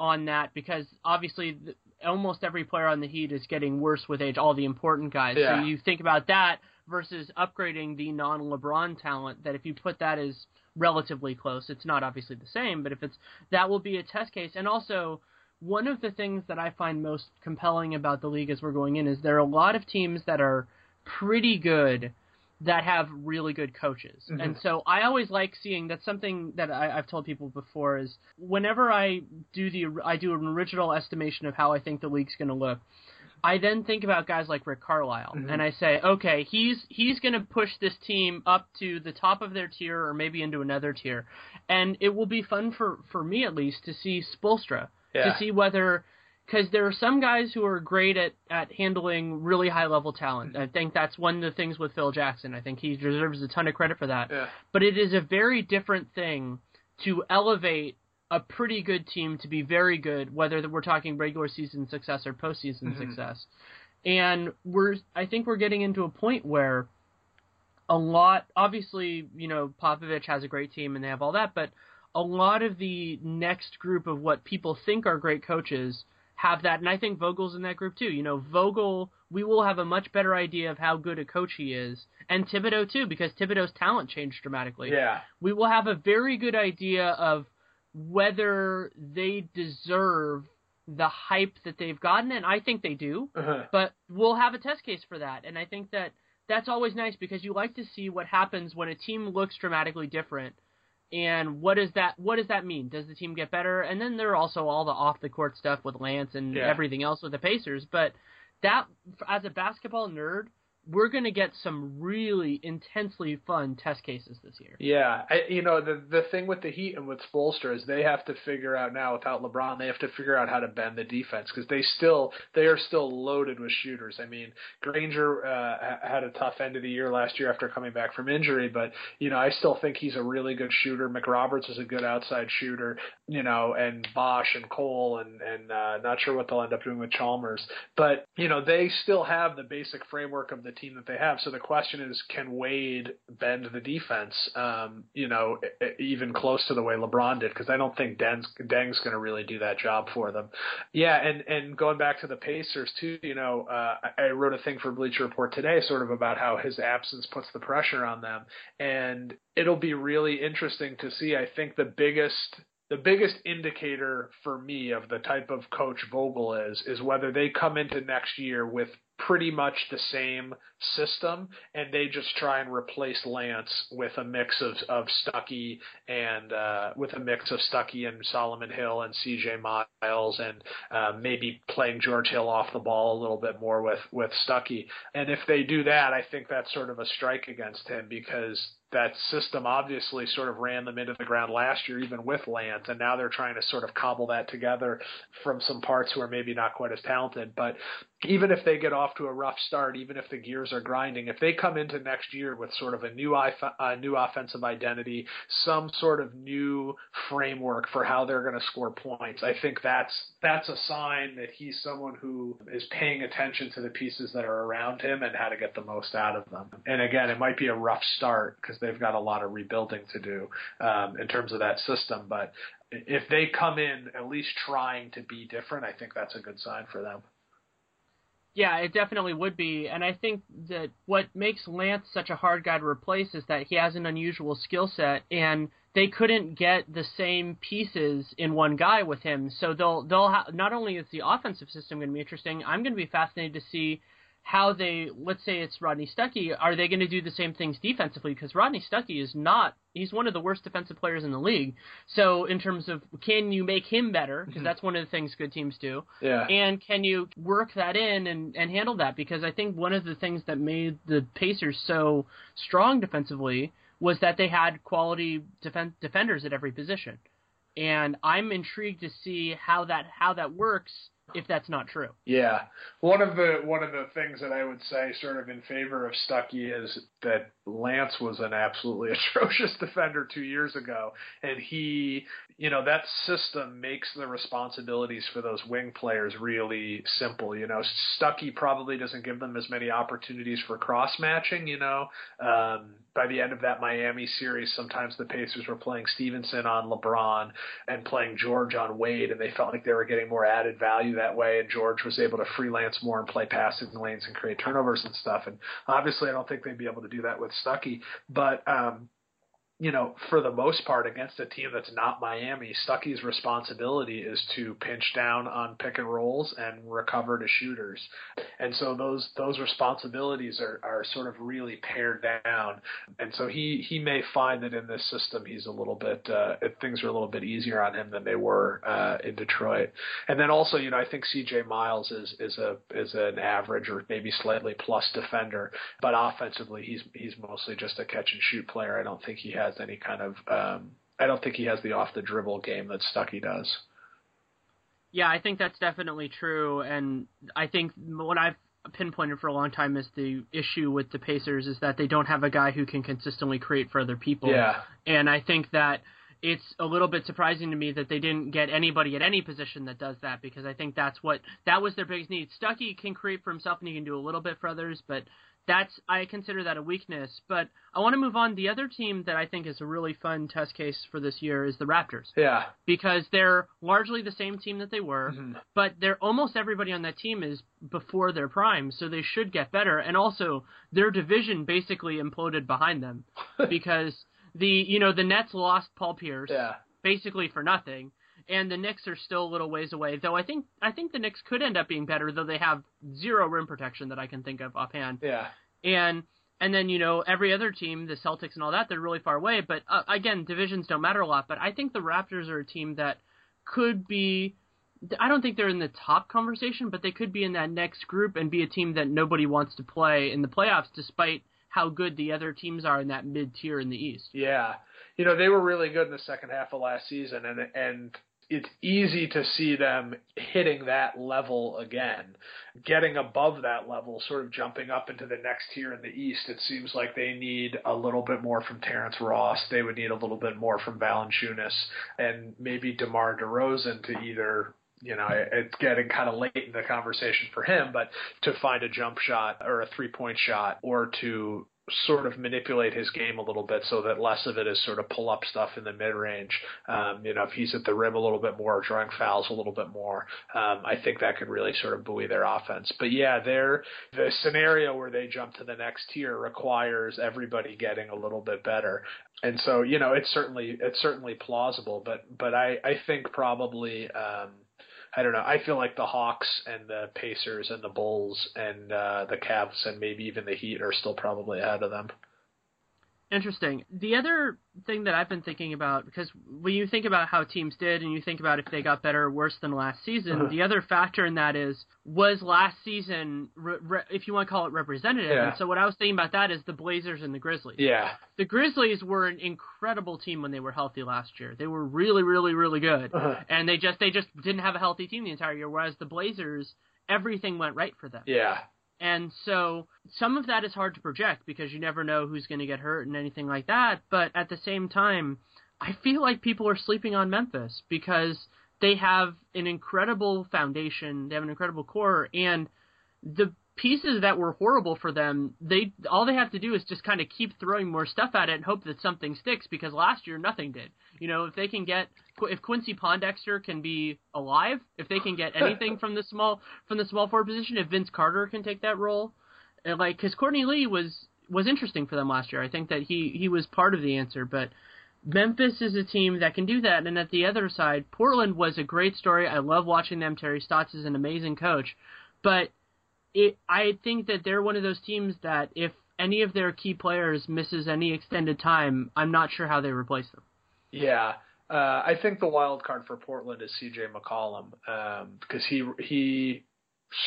on that because obviously th- almost every player on the Heat is getting worse with age, all the important guys. Yeah. So you think about that versus upgrading the non-LeBron talent that if you put that as relatively close, it's not obviously the same, but if it's that will be a test case. And also one of the things that I find most compelling about the league as we're going in is there are a lot of teams that are pretty good that have really good coaches. Mm-hmm. And so I always like seeing that's something that I, I've told people before is whenever I do the I do an original estimation of how I think the league's going to look. I then think about guys like Rick Carlisle, mm-hmm. and I say, okay, he's he's going to push this team up to the top of their tier, or maybe into another tier, and it will be fun for for me at least to see Spoelstra Yeah. to see whether because there are some guys who are great at at handling really high level talent. I think that's one of the things with Phil Jackson. I think he deserves a ton of credit for that. Yeah. But it is a very different thing to elevate a pretty good team to be very good, whether we're talking regular season success or postseason mm-hmm. success. And we're I think we're getting into a point where a lot obviously, you know, Popovich has a great team and they have all that, but a lot of the next group of what people think are great coaches have that and I think Vogel's in that group too. You know, Vogel we will have a much better idea of how good a coach he is. And Thibodeau too, because Thibodeau's talent changed dramatically yeah we will have a very good idea of whether they deserve the hype that they've gotten, and I think they do. Uh-huh. But we'll have a test case for that, and I think that that's always nice because you like to see what happens when a team looks dramatically different. And what does that what does that mean? Does the team get better? And then there are also all the off the court stuff with Lance and Yeah. everything else with the Pacers. But that, as a basketball nerd, we're going to get some really intensely fun test cases this year. Yeah, I, you know the the thing with the Heat and with Spoelstra is they have to figure out now without LeBron they have to figure out how to bend the defense because they still they are still loaded with shooters. I mean Granger uh, had a tough end of the year last year after coming back from injury, but you know I still think he's a really good shooter. McRoberts is a good outside shooter, you know, and Bosh and Cole and and uh, not sure what they'll end up doing with Chalmers, but you know they still have the basic framework of the team that they have. So the question is, can Wade bend the defense? Um, you know, even close to the way LeBron did, because I don't think Den's, Deng's going to really do that job for them. Yeah, and and going back to the Pacers too, you know, uh, I wrote a thing for Bleacher Report today, sort of about how his absence puts the pressure on them, and it'll be really interesting to see. I think the biggest the biggest indicator for me of the type of coach Vogel is is whether they come into next year with pretty much the same system and they just try and replace Lance with a mix of of and uh with a mix of Stuckey and Solomon Hill and CJ Miles and uh, maybe playing George Hill off the ball a little bit more with with Stuckey and if they do that I think that's sort of a strike against him because that system obviously sort of ran them into the ground last year, even with Lance, and now they're trying to sort of cobble that together from some parts who are maybe not quite as talented. But even if they get off to a rough start, even if the gears are grinding, if they come into next year with sort of a new a new offensive identity, some sort of new framework for how they're going to score points, I think that's that's a sign that he's someone who is paying attention to the pieces that are around him and how to get the most out of them. And again, it might be a rough start because they've got a lot of rebuilding to do um, in terms of that system, but if they come in at least trying to be different, I think that's a good sign for them. Yeah, it definitely would be. And I think that what makes Lance such a hard guy to replace is that he has an unusual skill set and they couldn't get the same pieces in one guy with him. So they'll they'll ha- not only is the offensive system going to be interesting, I'm going to be fascinated to see how they let's say it's Rodney Stuckey, are they going to do the same things defensively because Rodney Stuckey is not he's one of the worst defensive players in the league. So in terms of can you make him better mm-hmm. because that's one of the things good teams do. Yeah. And can you work that in and, and handle that? Because I think one of the things that made the Pacers so strong defensively was that they had quality defen- defenders at every position. And I'm intrigued to see how that how that works if that's not true. Yeah, one of the one of the things that I would say, sort of in favor of Stuckey, is that Lance was an absolutely [LAUGHS] atrocious defender two years ago, and he, you know, that system makes the responsibilities for those wing players really simple. You know, Stuckey probably doesn't give them as many opportunities for cross matching. You know, um, by the end of that Miami series, sometimes the Pacers were playing Stephenson on LeBron and playing George on Wade, and they felt like they were getting more added value that way. And George was able to freelance more and play passing lanes and create turnovers and stuff. And obviously, I don't think they'd be able to do that with Stuckey, but um, you know, for the most part, against a team that's not Miami, Stuckey's responsibility is to pinch down on pick and rolls and recover to shooters. And so those those responsibilities are, are sort of really pared down. And so he he may find that in this system he's a little bit uh, things are a little bit easier on him than they were uh, in Detroit. And then also, you know, I think C.J. Miles is is a is an average or maybe slightly plus defender, but offensively he's he's mostly just a catch and shoot player. I don't think he has any kind of um, I don't think he has the off the dribble game that Stuckey does. Yeah, I think that's definitely true, and I think what I've pinpointed for a long time is the issue with the Pacers is that they don't have a guy who can consistently create for other people. Yeah. And I think that it's a little bit surprising to me that they didn't get anybody at any position that does that because I think that's what that was their biggest need. Stuckey can create for himself and he can do a little bit for others, but that's I consider that a weakness. But I want to move on. The other team that I think is a really fun test case for this year is the Raptors Yeah. because they're largely the same team that they were, mm-hmm. but they're almost everybody on that team is before their prime, so they should get better. And also, their division basically imploded behind them [LAUGHS] because the you know the Nets lost Paul Pierce, Yeah. basically for nothing. And the Knicks are still a little ways away, though. I think I think the Knicks could end up being better, though they have zero rim protection that I can think of offhand. Yeah. And and then you know every other team, the Celtics and all that, they're really far away. But uh, again, divisions don't matter a lot. But I think the Raptors are a team that could be. I don't think they're in the top conversation, but they could be in that next group and be a team that nobody wants to play in the playoffs, despite how good the other teams are in that mid tier in the East. Yeah, you know they were really good in the second half of last season, and and it's easy to see them hitting that level again, getting above that level, sort of jumping up into the next tier in the East. It seems like they need a little bit more from Terrence Ross. They would need a little bit more from Valanciunas and maybe DeMar DeRozan to either you know, it's getting kind of late in the conversation for him, but to find a jump shot or a three point shot or to sort of manipulate his game a little bit so that less of it is sort of pull up stuff in the mid range. Um, you know, if he's at the rim a little bit more, drawing fouls a little bit more, um, I think that could really sort of buoy their offense. But yeah, they're the scenario where they jump to the next tier requires everybody getting a little bit better. And so, you know, it's certainly it's certainly plausible, but but I, I think probably um I don't know. I feel like the Hawks and the Pacers and the Bulls and uh, the Cavs and maybe even the Heat are still probably ahead of them. Interesting. The other thing that I've been thinking about, because when you think about how teams did and you think about if they got better or worse than last season, uh-huh. the other factor in that is, was last season, re- re- if you want to call it representative? Yeah. And so what I was thinking about that is the Blazers and the Grizzlies. Yeah. The Grizzlies were an incredible team when they were healthy last year. They were really, really, really good. Uh-huh. And they just, they just didn't have a healthy team the entire year, whereas the Blazers, everything went right for them. Yeah. And so some of that is hard to project because you never know who's going to get hurt and anything like that. But at the same time, I feel like people are sleeping on Memphis because they have an incredible foundation, they have an incredible core, and the pieces that were horrible for them, they all they have to do is just kind of keep throwing more stuff at it and hope that something sticks because last year nothing did. You know, if they can get if Quincy Pondexter can be alive, if they can get anything [LAUGHS] from the small from the small forward position, if Vince Carter can take that role, and like because Courtney Lee was was interesting for them last year. I think that he he was part of the answer, but Memphis is a team that can do that. And at the other side, Portland was a great story. I love watching them. Terry Stotts is an amazing coach, but it I think that they're one of those teams that if any of their key players misses any extended time, I'm not sure how they replace them. Yeah. Uh, I think the wild card for Portland is C.J. McCollum because um, he he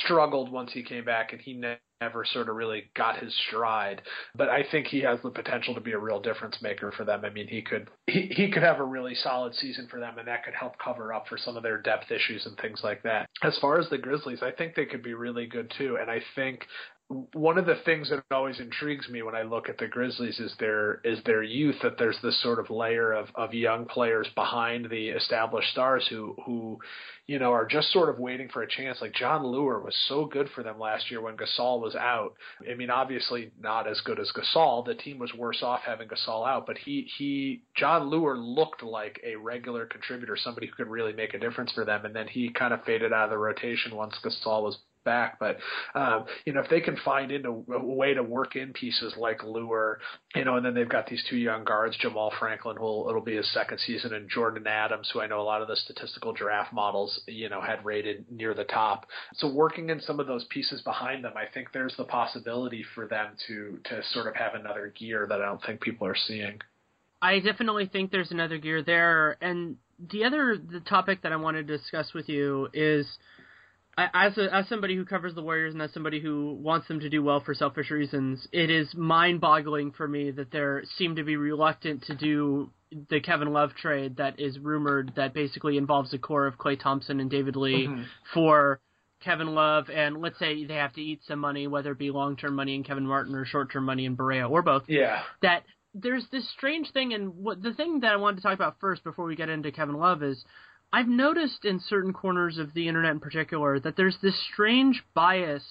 struggled once he came back and he never sort of really got his stride. But I think he has the potential to be a real difference maker for them. I mean, he could he, he could have a really solid season for them, and that could help cover up for some of their depth issues and things like that. As far as the Grizzlies, I think they could be really good too, and I think one of the things that always intrigues me when I look at the Grizzlies is their is their youth that there's this sort of layer of, of young players behind the established stars who who you know are just sort of waiting for a chance. Like Jon Leuer was so good for them last year when Gasol was out. I mean, obviously not as good as Gasol. The team was worse off having Gasol out, but he he Jon Leuer looked like a regular contributor, somebody who could really make a difference for them. And then he kind of faded out of the rotation once Gasol was back. But um, you know, if they can find in a, a way to work in pieces like Leuer, you know, and then they've got these two young guards, Jamaal Franklin, who it'll be his second season, and Jordan Adams, who I know a lot of the statistical draft models, you know, had rated near the top. So working in some of those pieces behind them, I think there's the possibility for them to to sort of have another gear that I don't think people are seeing. I definitely think there's another gear there, and the other the topic that I wanted to discuss with you is as a, as somebody who covers the Warriors and as somebody who wants them to do well for selfish reasons, it is mind-boggling for me that they seem to be reluctant to do the Kevin Love trade that is rumored that basically involves the core of Klay Thompson and David Lee mm-hmm. for Kevin Love and let's say they have to eat some money, whether it be long-term money in Kevin Martin or short-term money in Barea or both. Yeah. That there's this strange thing, and what the thing that I wanted to talk about first before we get into Kevin Love is I've noticed in certain corners of the internet in particular that there's this strange bias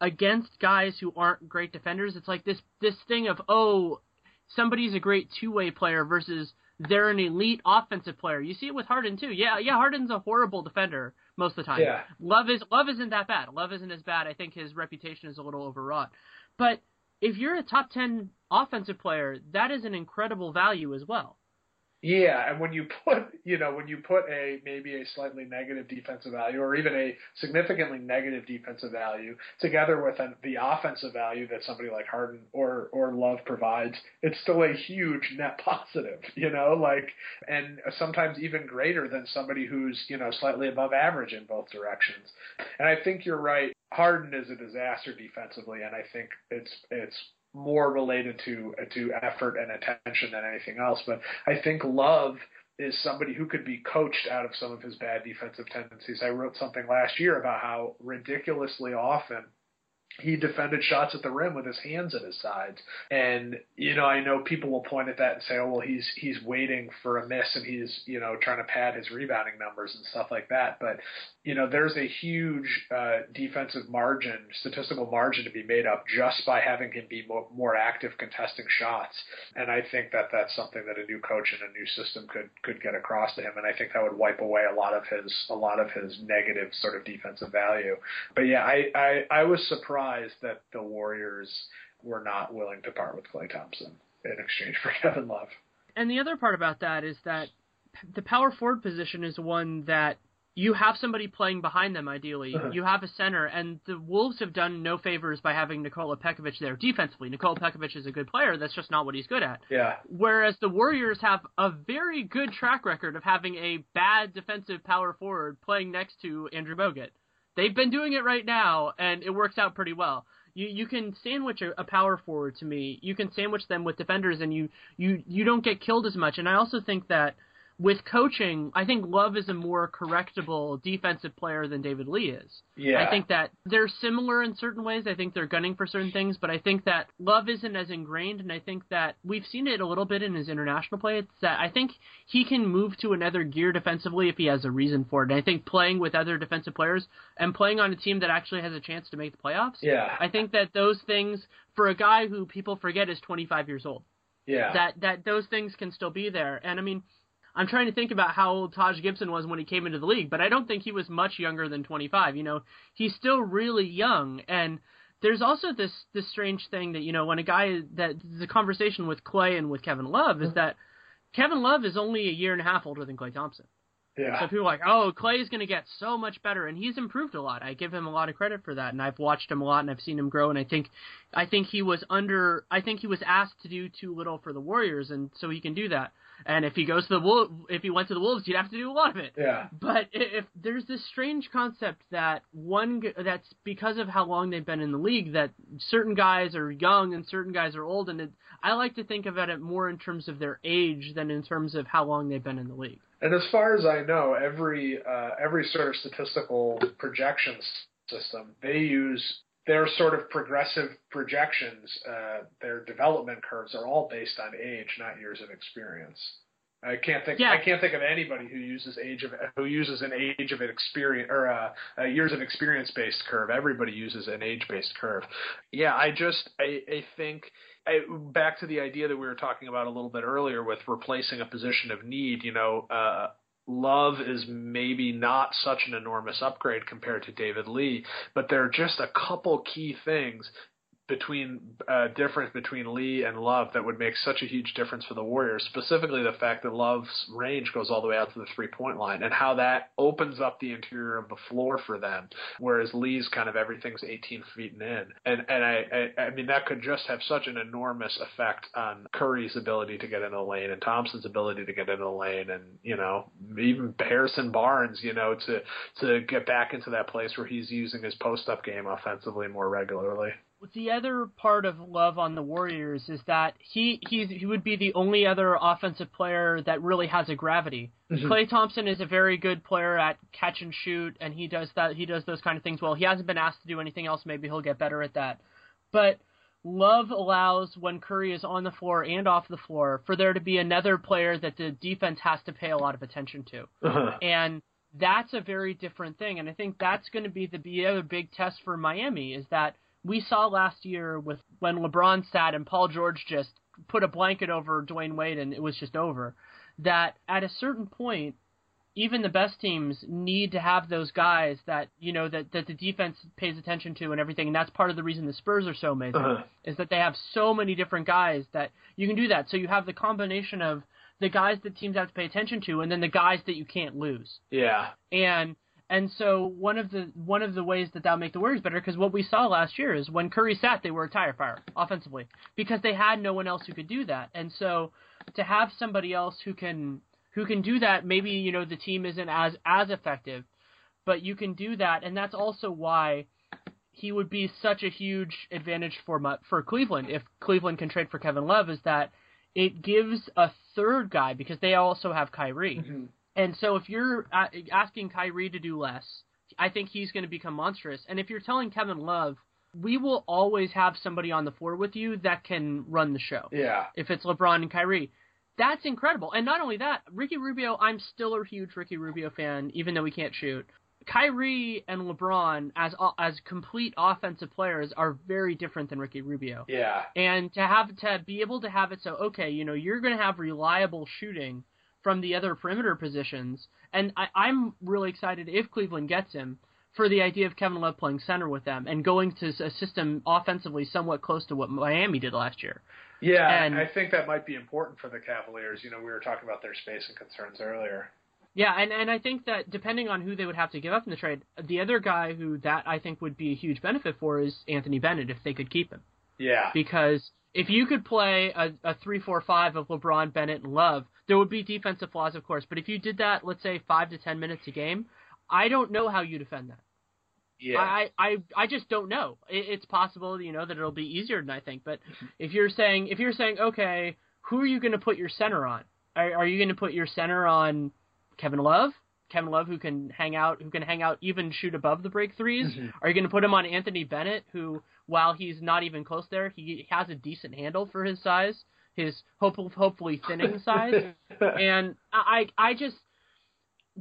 against guys who aren't great defenders. It's like this this thing of oh, somebody's a great two way player versus they're an elite offensive player. You see it with Harden too. Yeah, yeah, Harden's a horrible defender most of the time. Yeah. Love is Love isn't that bad. Love isn't as bad. I think his reputation is a little overwrought. But if you're a top ten offensive player, that is an incredible value as well. Yeah, and when you put, you know, when you put a maybe a slightly negative defensive value or even a significantly negative defensive value together with an, the offensive value that somebody like Harden or or Love provides, it's still a huge net [LAUGHS] positive, you know, like and sometimes even greater than somebody who's, you know, slightly above average in both directions. And I think you're right. Harden is a disaster defensively, and I think it's it's more related to to effort and attention than anything else. But I think Love is somebody who could be coached out of some of his bad defensive tendencies. I wrote something last year about how ridiculously often he defended shots at the rim with his hands at his sides. And you know, I know people will point at that and say, "Oh, well, he's he's waiting for a miss and he's you know trying to pad his rebounding numbers and stuff like that." But you know, there's a huge uh, defensive margin, statistical margin to be made up just by having him be more, more active contesting shots. And I think that that's something that a new coach and a new system could could get across to him. And I think that would wipe away a lot of his a lot of his negative sort of defensive value. But yeah, I I, I was surprised surprised that the Warriors were not willing to part with Klay Thompson in exchange for [LAUGHS] Kevin Love. And the other part about that is that the power forward position is one that you have somebody playing behind them ideally. Uh-huh. You have a center, and the Wolves have done no favors by having Nikola Pekovic there defensively. Nikola Pekovic is a good player. That's just not what he's good at. Yeah. Whereas the Warriors have a very good track record of having a bad defensive power forward playing next to Andrew Bogut. They've been doing it right now, and it works out pretty well. You you can sandwich a, a power forward to me. You can sandwich them with defenders, and you you you don't get killed as much. And I also think that with coaching, I think Love is a more correctable defensive player than David Lee is. Yeah. I think that they're similar in certain ways. I think they're gunning for certain things, but I think that Love isn't as ingrained, and I think that we've seen it a little bit in his international play. It's that I think he can move to another gear defensively if he has a reason for it. And I think playing with other defensive players and playing on a team that actually has a chance to make the playoffs. Yeah. I think that those things for a guy who people forget is 25 years old. Yeah. That that those things can still be there. And I mean, I'm trying to think about how old Taj Gibson was when he came into the league, but I don't think he was much younger than 25. You know, he's still really young, and there's also this this strange thing that you know when a guy that the conversation with Klay and with Kevin Love is mm-hmm. that Kevin Love is only a year and a half older than Klay Thompson. Yeah. So people are like, oh, Klay is going to get so much better, and he's improved a lot. I give him a lot of credit for that, and I've watched him a lot, and I've seen him grow, and I think, I think he was under, I think he was asked to do too little for the Warriors, and so he can do that. And if he goes to the Wolves, if he went to the Wolves, he'd have to do a lot of it. Yeah. But if there's this strange concept that one that's because of how long they've been in the league that certain guys are young and certain guys are old, and it, I like to think about it more in terms of their age than in terms of how long they've been in the league. And as far as I know, every uh, every sort of statistical projections system they use their sort of progressive projections, uh, their development curves are all based on age, not years of experience. I can't think. Yeah. I can't think of anybody who uses age of who uses an age of experience or a, uh, a years of experience based curve. Everybody uses an age based curve. Yeah, I just I, I think I, back to the idea that we were talking about a little bit earlier with replacing a position of need. You know, uh, Love is maybe not such an enormous upgrade compared to David Lee, but there are just a couple key things between uh, difference between Lee and Love that would make such a huge difference for the Warriors. Specifically, the fact that Love's range goes all the way out to the three point line, and how that opens up the interior of the floor for them, whereas Lee's kind of everything's 18 feet and in. And and I, I I mean that could just have such an enormous effect on Curry's ability to get into the lane and Thompson's ability to get into the lane, and you know even Harrison Barnes, you know to to get back into that place where he's using his post up game offensively more regularly the other part of Love on the Warriors is that he he he would be the only other offensive player that really has a gravity. Mm-hmm. Klay Thompson is a very good player at catch and shoot, and he does that. He does those kind of things well. He hasn't been asked to do anything else. Maybe he'll get better at that. But Love allows when Curry is on the floor and off the floor for there to be another player that the defense has to pay a lot of attention to, uh-huh. and that's a very different thing. And I think that's going to be the, the other big test for Miami is that we saw last year with when LeBron sat and Paul George just put a blanket over Dwyane Wade and it was just over. That at a certain point, even the best teams need to have those guys that you know that that the defense pays attention to and everything, and that's part of the reason the Spurs are so amazing uh-huh. is that they have so many different guys that you can do that. So you have the combination of the guys that teams have to pay attention to, and then the guys that you can't lose. Yeah. And and so one of the one of the ways that that'll make the Warriors better, because what we saw last year is when Curry sat, they were a tire fire offensively because they had no one else who could do that. And so to have somebody else who can who can do that, maybe you know the team isn't as as effective, but you can do that, and that's also why he would be such a huge advantage for for Cleveland if Cleveland can trade for Kevin Love is that it gives a third guy because they also have Kyrie. Mm-hmm. And so if you're uh, asking Kyrie to do less, I think he's going to become monstrous. And if you're telling Kevin Love, we will always have somebody on the floor with you that can run the show. Yeah. If it's LeBron and Kyrie. That's incredible. And not only that, Ricky Rubio, I'm still a huge Ricky Rubio fan, even though he can't shoot. Kyrie and LeBron, as uh, as complete offensive players, are very different than Ricky Rubio. Yeah. And to have to be able to have it so okay, you know, you're going to have reliable shooting from the other perimeter positions. And I, I'm really excited if Cleveland gets him for the idea of Kevin Love playing center with them and going to a system offensively somewhat close to what Miami did last year. Yeah, and, I think that might be important for the Cavaliers. You know, we were talking about their spacing concerns earlier. Yeah, and and I think that depending on who they would have to give up in the trade, the other guy who that I think would be a huge benefit for is Anthony Bennett if they could keep him. Yeah. Because if you could play a, a three four five of LeBron, Bennett, and Love, there would be defensive flaws, of course. But if you did that, let's say five to ten minutes a game, I don't know how you defend that. Yeah. I, I I just don't know. It, it's possible, you know, that it'll be easier than I think. But if you're saying if you're saying, okay, who are you going to put your center on? Are, are you going to put your center on Kevin Love? Kevin Love, who can hang out, who can hang out, even shoot above the break 3s Mm-hmm. Are you going to put him on Anthony Bennett, who, while he's not even close there, he has a decent handle for his size, his hopefully, hopefully thinning [LAUGHS] side. and I, I just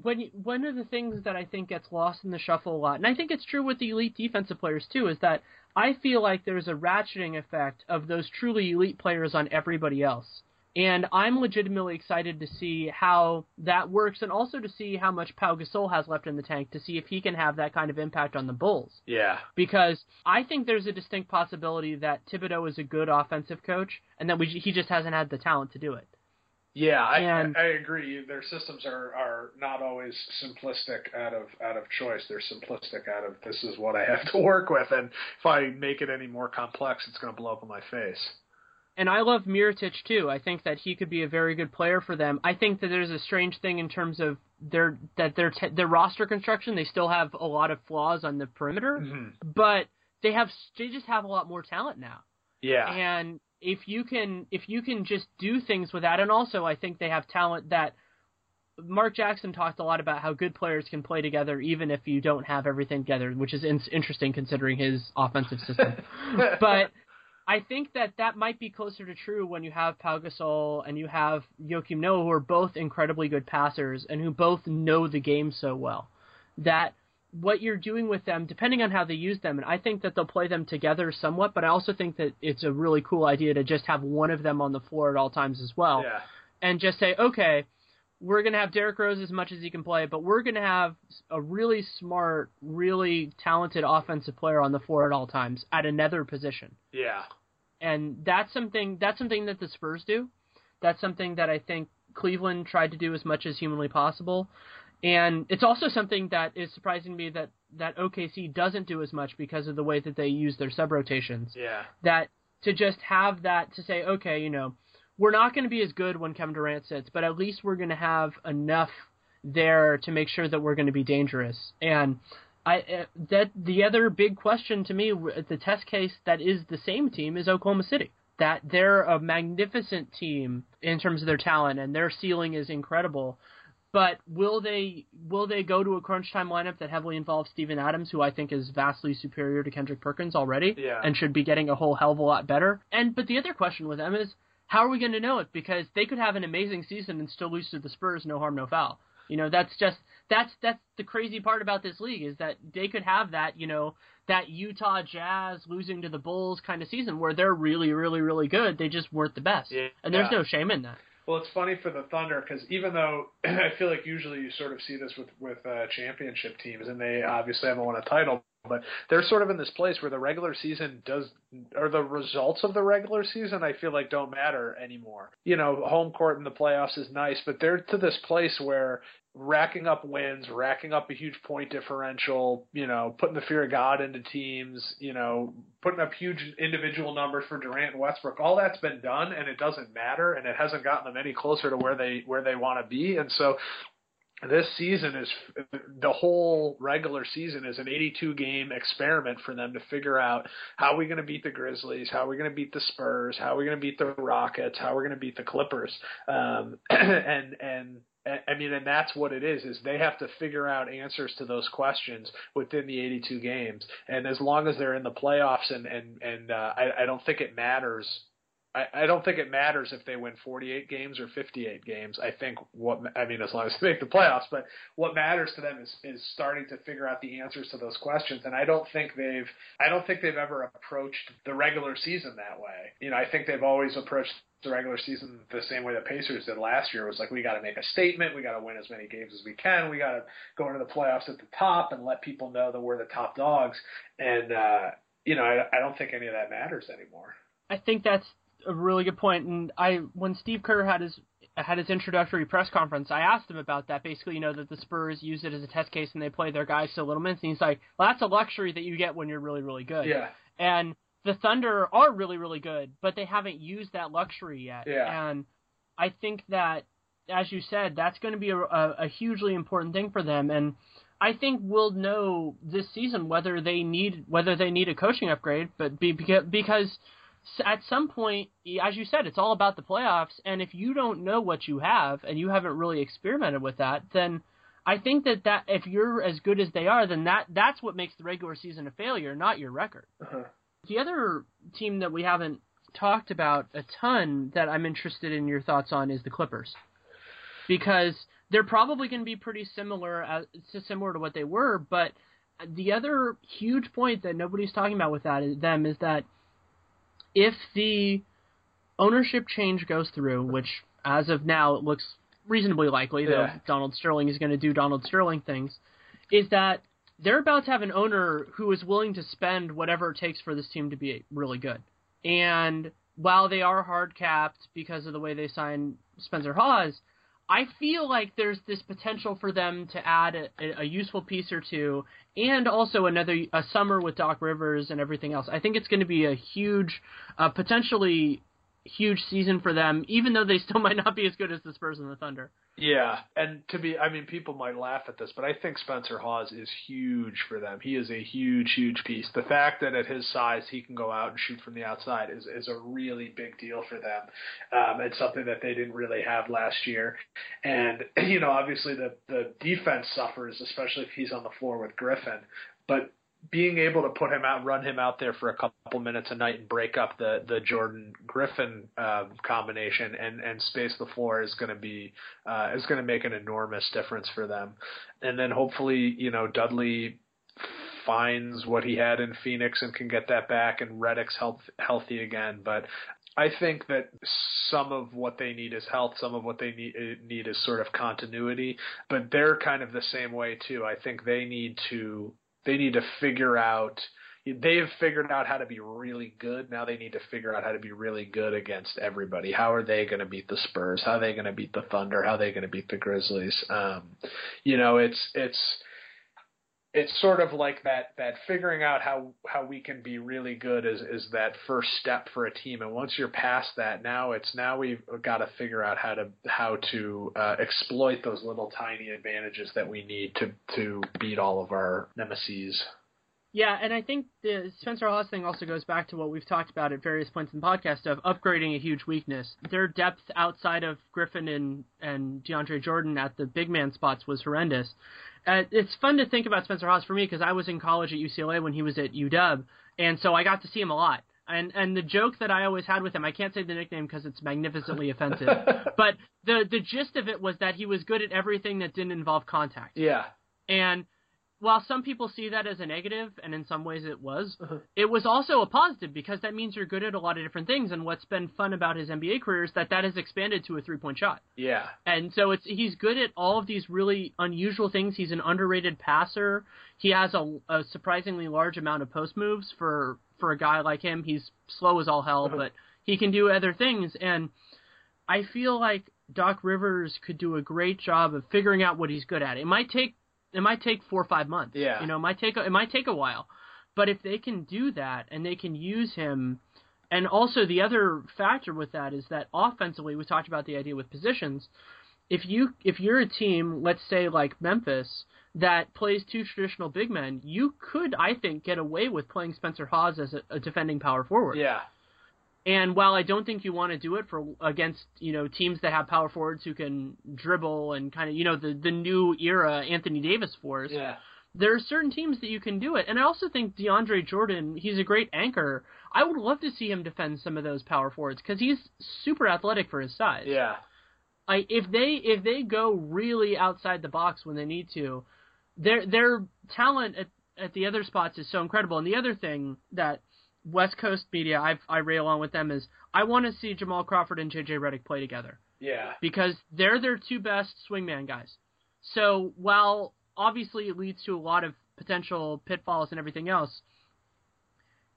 when one of the things that I think gets lost in the shuffle a lot, and I think it's true with the elite defensive players too, is that I feel like there's a ratcheting effect of those truly elite players on everybody else. And I'm legitimately excited to see how that works and also to see how much Pau Gasol has left in the tank to see if he can have that kind of impact on the Bulls. Yeah. Because I think there's a distinct possibility that Thibodeau is a good offensive coach and that we, he just hasn't had the talent to do it. Yeah, I, And- I agree. Their systems are, are not always simplistic out of out of choice. They're simplistic out of this is what I have to work with, and if I make it any more complex, it's going to blow up in my face. And I love Mirotic too. I think that he could be a very good player for them. I think that there's a strange thing in terms of their that their t- their roster construction. They still have a lot of flaws on the perimeter, mm-hmm. but they have they just have a lot more talent now. Yeah. And if you can if you can just do things with that, and also I think they have talent that Mark Jackson talked a lot about how good players can play together even if you don't have everything together, which is in- interesting considering his offensive system. [LAUGHS] but I think that that might be closer to true when you have Pau Gasol and you have Joakim Noah, who are both incredibly good passers and who both know the game so well. That what you're doing with them, depending on how they use them, and I think that they'll play them together somewhat, but I also think that it's a really cool idea to just have one of them on the floor at all times as well. yeah. And just say, okay, we're going to have Derrick Rose as much as he can play, but we're going to have a really smart, really talented offensive player on the floor at all times at another position Yeah. and that's something that's something that the Spurs do. That's something that I think Cleveland tried to do as much as humanly possible, and it's also something that is surprising to me that that OKC doesn't do as much because of the way that they use their sub rotations. Yeah. That to just have that to say, okay, you know, we're not going to be as good when Kevin Durant sits, but at least we're going to have enough there to make sure that we're going to be dangerous. And I uh, that the other big question to me, the test case that is the same team is Oklahoma City. That they're a magnificent team in terms of their talent and their ceiling is incredible. But will they will they go to a crunch time lineup that heavily involves Steven Adams, who I think is vastly superior to Kendrick Perkins already, Yeah. and should be getting a whole hell of a lot better? And but the other question with them is how are we going to know it? Because they could have an amazing season and still lose to the Spurs, no harm, no foul. You know, that's just that's that's the crazy part about this league is that they could have that, you know, that Utah Jazz losing to the Bulls kind of season where they're really, really, really good. They just weren't the best, Yeah. and there's no shame in that. Well, it's funny for the Thunder because even though [CLEARS THROAT] I feel like usually you sort of see this with with uh, championship teams, and they obviously haven't won a title, But they're sort of in this place where the regular season does, or the results of the regular season, I feel like don't matter anymore. You know, home court in the playoffs is nice, but they're to this place where racking up wins, racking up a huge point differential, you know, putting the fear of God into teams, you know, putting up huge individual numbers for Durant and Westbrook. All that's been done and it doesn't matter and it hasn't gotten them any closer to where they where they want to be. And so this season is the whole regular season is an 82 game experiment for them to figure out how are we going to beat the Grizzlies, how are we going to beat the Spurs, how are we going to beat the Rockets, how are we going to beat the Clippers, um, [CLEARS THROAT] and and I mean, and that's what it is. Is they have to figure out answers to those questions within the 82 games, and as long as they're in the playoffs, and and and uh, I, I don't think it matters I, I don't think it matters if they win 48 games or 58 games. I think what I mean, as long as they make the playoffs, but what matters to them is is starting to figure out the answers to those questions. And I don't think they've I don't think they've ever approached the regular season that way. You know, I think they've always approached the regular season the same way the Pacers did last year. It was like we got to make a statement, we got to win as many games as we can, we got to go into the playoffs at the top and let people know that we're the top dogs. And uh, you know, I, I don't think any of that matters anymore. I think that's a really good point. And I, when Steve Kerr had his had his introductory press conference, I asked him about that. Basically, you know, that the Spurs use it as a test case and they play their guys so little minutes. And he's like, well, that's a luxury that you get when you're really, really good. Yeah. And the Thunder are really, really good, but they haven't used that luxury yet. Yeah. And I think that, as you said, that's going to be a, a, a hugely important thing for them. And I think we'll know this season whether they need whether they need a coaching upgrade, but be, because at some point, as you said, it's all about the playoffs. And if you don't know what you have and you haven't really experimented with that, then I think that, that if you're as good as they are, then that that's what makes the regular season a failure, not your record. Uh-huh. The other team that we haven't talked about a ton that I'm interested in your thoughts on is the Clippers, because they're probably going to be pretty similar as, similar to what they were. But the other huge point that nobody's talking about with that is them is that if the ownership change goes through, which as of now it looks reasonably likely, yeah. though Donald Sterling is going to do Donald Sterling things, is that they're about to have an owner who is willing to spend whatever it takes for this team to be really good. And while they are hard capped because of the way they signed Spencer Hawes, I feel like there's this potential for them to add a, a, useful piece or two, and also another a summer with Doc Rivers and everything else. I think it's going to be a huge, uh, potentially huge season for them, even though they still [LAUGHS] might not be as good as the Spurs and the Thunder. Yeah, and to be, I mean, people might laugh at this, but I think Spencer Hawes is huge for them. He is a huge, huge piece. The fact that at his size he can go out and shoot from the outside is is a really big deal for them. Um, it's something that they didn't really have last year, and [CLEARS THROAT] you know, obviously the the defense suffers, especially if he's on the floor with Griffin. But being able to put him out, run him out there for a couple minutes a night, and break up the the Jordan Griffin um, combination and and space the floor is going to be uh, is going to make an enormous difference for them. And then hopefully, you know, Dudley finds what he had in Phoenix and can get that back, and Redick's health, healthy again. But I think that some of what they need is health, some of what they need need is sort of continuity, but they're kind of the same way too. I think they need to they need to figure out they have figured out how to be really good. Now they need to figure out how to be really good against everybody. How are they going to beat the Spurs? How are they going to beat the Thunder? How are they going to beat the Grizzlies? Um, you know, it's it's it's sort of like that that figuring out how how we can be really good is is that first step for a team and once you're past that now it's now we've got to figure out how to how to uh, exploit those little tiny advantages that we need to to beat all of our nemesis yeah, and I think the Spencer Hawes thing also goes back to what we've talked about at various points in the podcast of upgrading a huge weakness. Their depth outside of Griffin and and DeAndre Jordan at the big man spots was horrendous. Uh, it's fun to think about Spencer Hawes for me because I was in college at UCLA when he was at UW, and so I got to see him a lot. And and the joke that I always had with him, I can't say the nickname because it's magnificently offensive, [LAUGHS] but the the gist of it was that he was good at everything that didn't involve contact. Yeah. And while some people see that as a negative, and in some ways it was, uh-huh. it was also a positive because that means you're good at a lot of different things. And what's been fun about his NBA career is that that has expanded to a three point shot. Yeah. And so it's he's good at all of these really unusual things. He's an underrated passer. He has a, a surprisingly large amount of post moves for for a guy like him. He's slow as all hell, uh-huh. but he can do other things. And I feel like Doc Rivers could do a great job of figuring out what he's good at. It might take it might take four or five months. Yeah. You know, it might take a, it might take a while. But if they can do that and they can use him and also the other factor with that is that offensively we talked about the idea with positions. If you if you're a team, let's say like Memphis, that plays two traditional big men, you could I think get away with playing Spencer Hawes as a, a defending power forward. Yeah. And while I don't think you want to do it for against you know teams that have power forwards who can dribble and kind of you know the the new era Anthony Davis force, Yeah. there are certain teams that you can do it. And I also think DeAndre Jordan, he's a great anchor. I would love to see him defend some of those power forwards because he's super athletic for his size. Yeah. I if they if they go really outside the box when they need to, their their talent at at the other spots is so incredible. And the other thing that West Coast media, I I rail on with them is I want to see Jamal Crawford and JJ Redick play together Yeah. because they're their two best swingman guys. So while obviously it leads to a lot of potential pitfalls and everything else,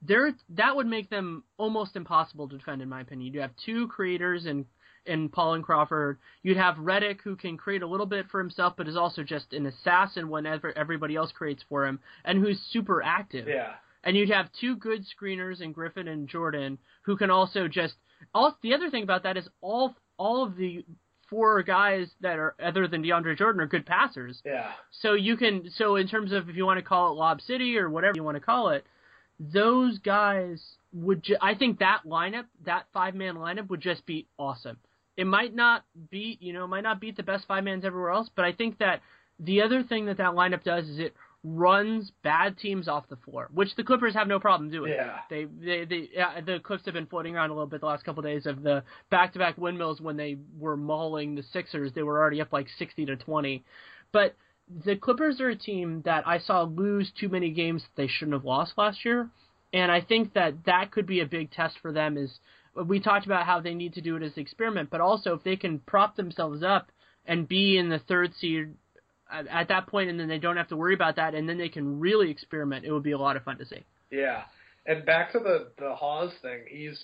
there that would make them almost impossible to defend, in my opinion. You have two creators in in Paul and Crawford. You'd have Redick who can create a little bit for himself, but is also just an assassin whenever everybody else creates for him, and who's super active. Yeah. And you'd have two good screeners in Griffin and Jordan who can also just. All the other thing about that is all all of the four guys that are other than DeAndre Jordan are good passers. Yeah. So you can so in terms of if you want to call it Lob City or whatever you want to call it, those guys would ju- I think that lineup, that five man lineup would just be awesome. It might not beat, you know, it might not beat the best five mans everywhere else, but I think that the other thing that that lineup does is it runs bad teams off the floor, which the Clippers have no problem doing. Yeah. They they, they yeah, the clips have been floating around a little bit the last couple of days of the back-to-back windmills when they were mauling the Sixers. They were already up like 60 to 20. But the Clippers are a team that I saw lose too many games that they shouldn't have lost last year, and I think that that could be a big test for them. Is we talked about how they need to do it as an experiment, but also if they can prop themselves up and be in the third seed at, at that point, and then they don't have to worry about that, and then they can really experiment. It would be a lot of fun to see. Yeah. And back to the the Hawes thing, he's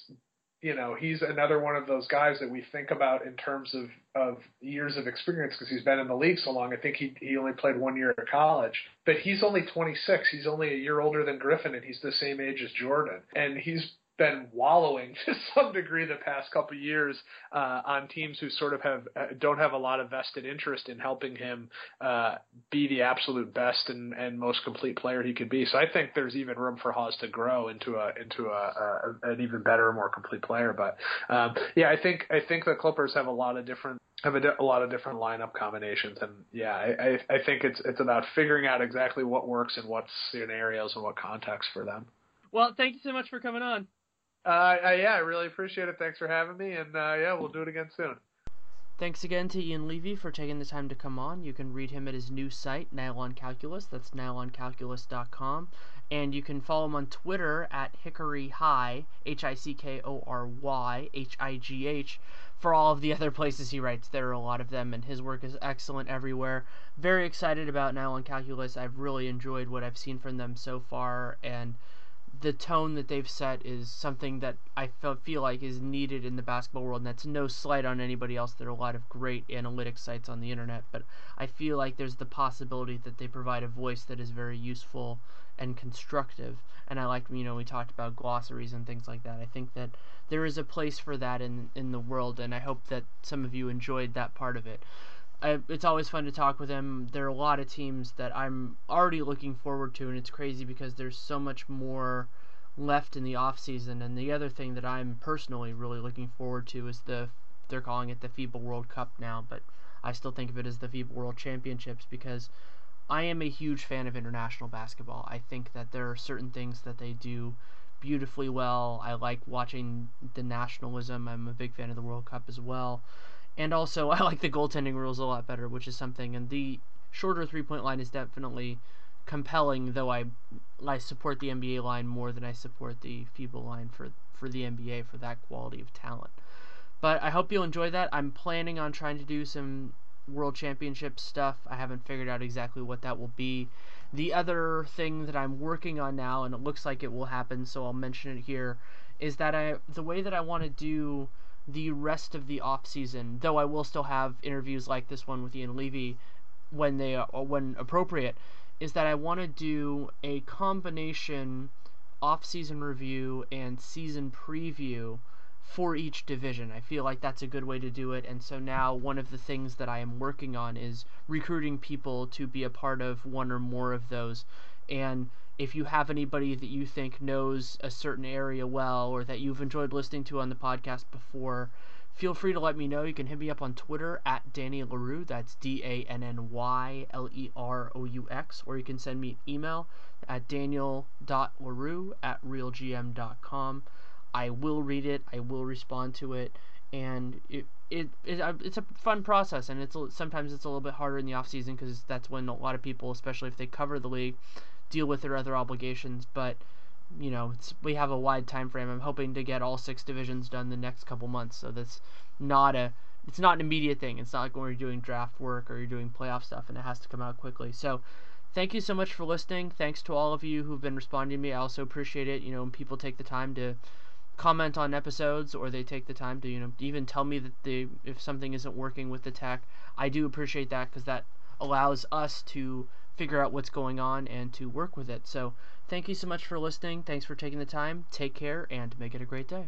you know he's another one of those guys that we think about in terms of of years of experience because he's been in the league so long. I think he he only played one year at college, but he's only 26. He's only a year older than Griffin, and he's the same age as Jordan, and he's been wallowing [LAUGHS] to some degree the past couple years uh, on teams who sort of have uh, don't have a lot of vested interest in helping him uh, be the absolute best and, and most complete player he could be. So I think there's even room for Hawes to grow into a into a, a an even better, more complete player. But um, yeah, I think I think the Clippers have a lot of different have a, di- a lot of different lineup combinations, and yeah, I, I I think it's it's about figuring out exactly what works in what scenarios and what context for them. Well, thank you so much for coming on. Uh, yeah, I really appreciate it. Thanks for having me, and uh, yeah, we'll do it again soon. Thanks again to Ian Levy for taking the time to come on. You can read him at his new site, Nylon Calculus. That's nyloncalculus.com. And you can follow him on Twitter at Hickory High, H I C K O R Y, H I G H, for all of the [LAUGHS] other places he writes. There are a lot of them, and his work is excellent everywhere. Very excited about Nylon Calculus. I've really enjoyed what I've seen from them so far, and the tone that they've set is something that I fe- feel like is needed in the basketball world, and that's no slight on anybody else. There are a lot of great analytics sites on the internet, but I feel like there's the possibility that they provide a voice that is very useful and constructive. And I like, you know, we talked about glossaries and things like that. I think that there is a place for that in in the world, and I hope that some of you enjoyed that part of it. I, it's always fun to talk with him. There are a lot of teams that I'm already looking forward to, and it's crazy because there's so much more left in the off season. And the other thing that I'm personally really looking forward to is the they're calling it the FIBA World Cup now, but I still think of it as the FIBA World Championships because I am a huge fan of international basketball. I think that there are certain things that they do beautifully well. I like watching the nationalism. I'm a big fan of the World Cup as well. And also, [LAUGHS] I like the goaltending rules a lot better, which is something. And the shorter three point line is definitely compelling. Though I I support the NBA line more than I support the FIBA line for for the NBA for that quality of talent. But I hope you'll enjoy that. I'm planning on trying to do some World Championship stuff. I haven't figured out exactly what that will be. The other thing that I'm working on now, and it looks like it will happen, so I'll mention it here, is that I the way that I want to do the rest of the off season, though I will still have interviews like this one with Ian Levy when they are, when appropriate, is that I want to do a combination off season review and season preview for each division. I feel like that's a good way to do it. And so now one of the things that I am working on is recruiting people to be a part of one or more of those. And if you have anybody that you think knows a certain area well or that you've enjoyed listening to on the podcast before, feel free to let me know. You can hit me up on Twitter at Danny Leroux. That's D A N N Y L E R O U X. Or you can send me an email at daniel.leroux at realgm.com. I will read it. I will respond to it, and it it, it it's a fun process, and it's sometimes it's a little bit harder in the off season because that's when a lot of people, especially if they cover the league, deal with their other obligations. But you know, we have a wide time frame. I'm hoping to get all six divisions done the next couple months, so that's not a it's not an immediate thing. It's not like when you're doing draft work or you're doing playoff stuff and it has to come out quickly. So thank you so much for listening. Thanks to all of you who've been responding to me. I also appreciate it. You know, when people take the time to comment on episodes or they take the time to you know even tell me that they if something isn't working with the tech i do appreciate that because that allows us to figure out what's going on and to work with it. So thank you so much for listening. Thanks for taking the time. Take care and make it a great day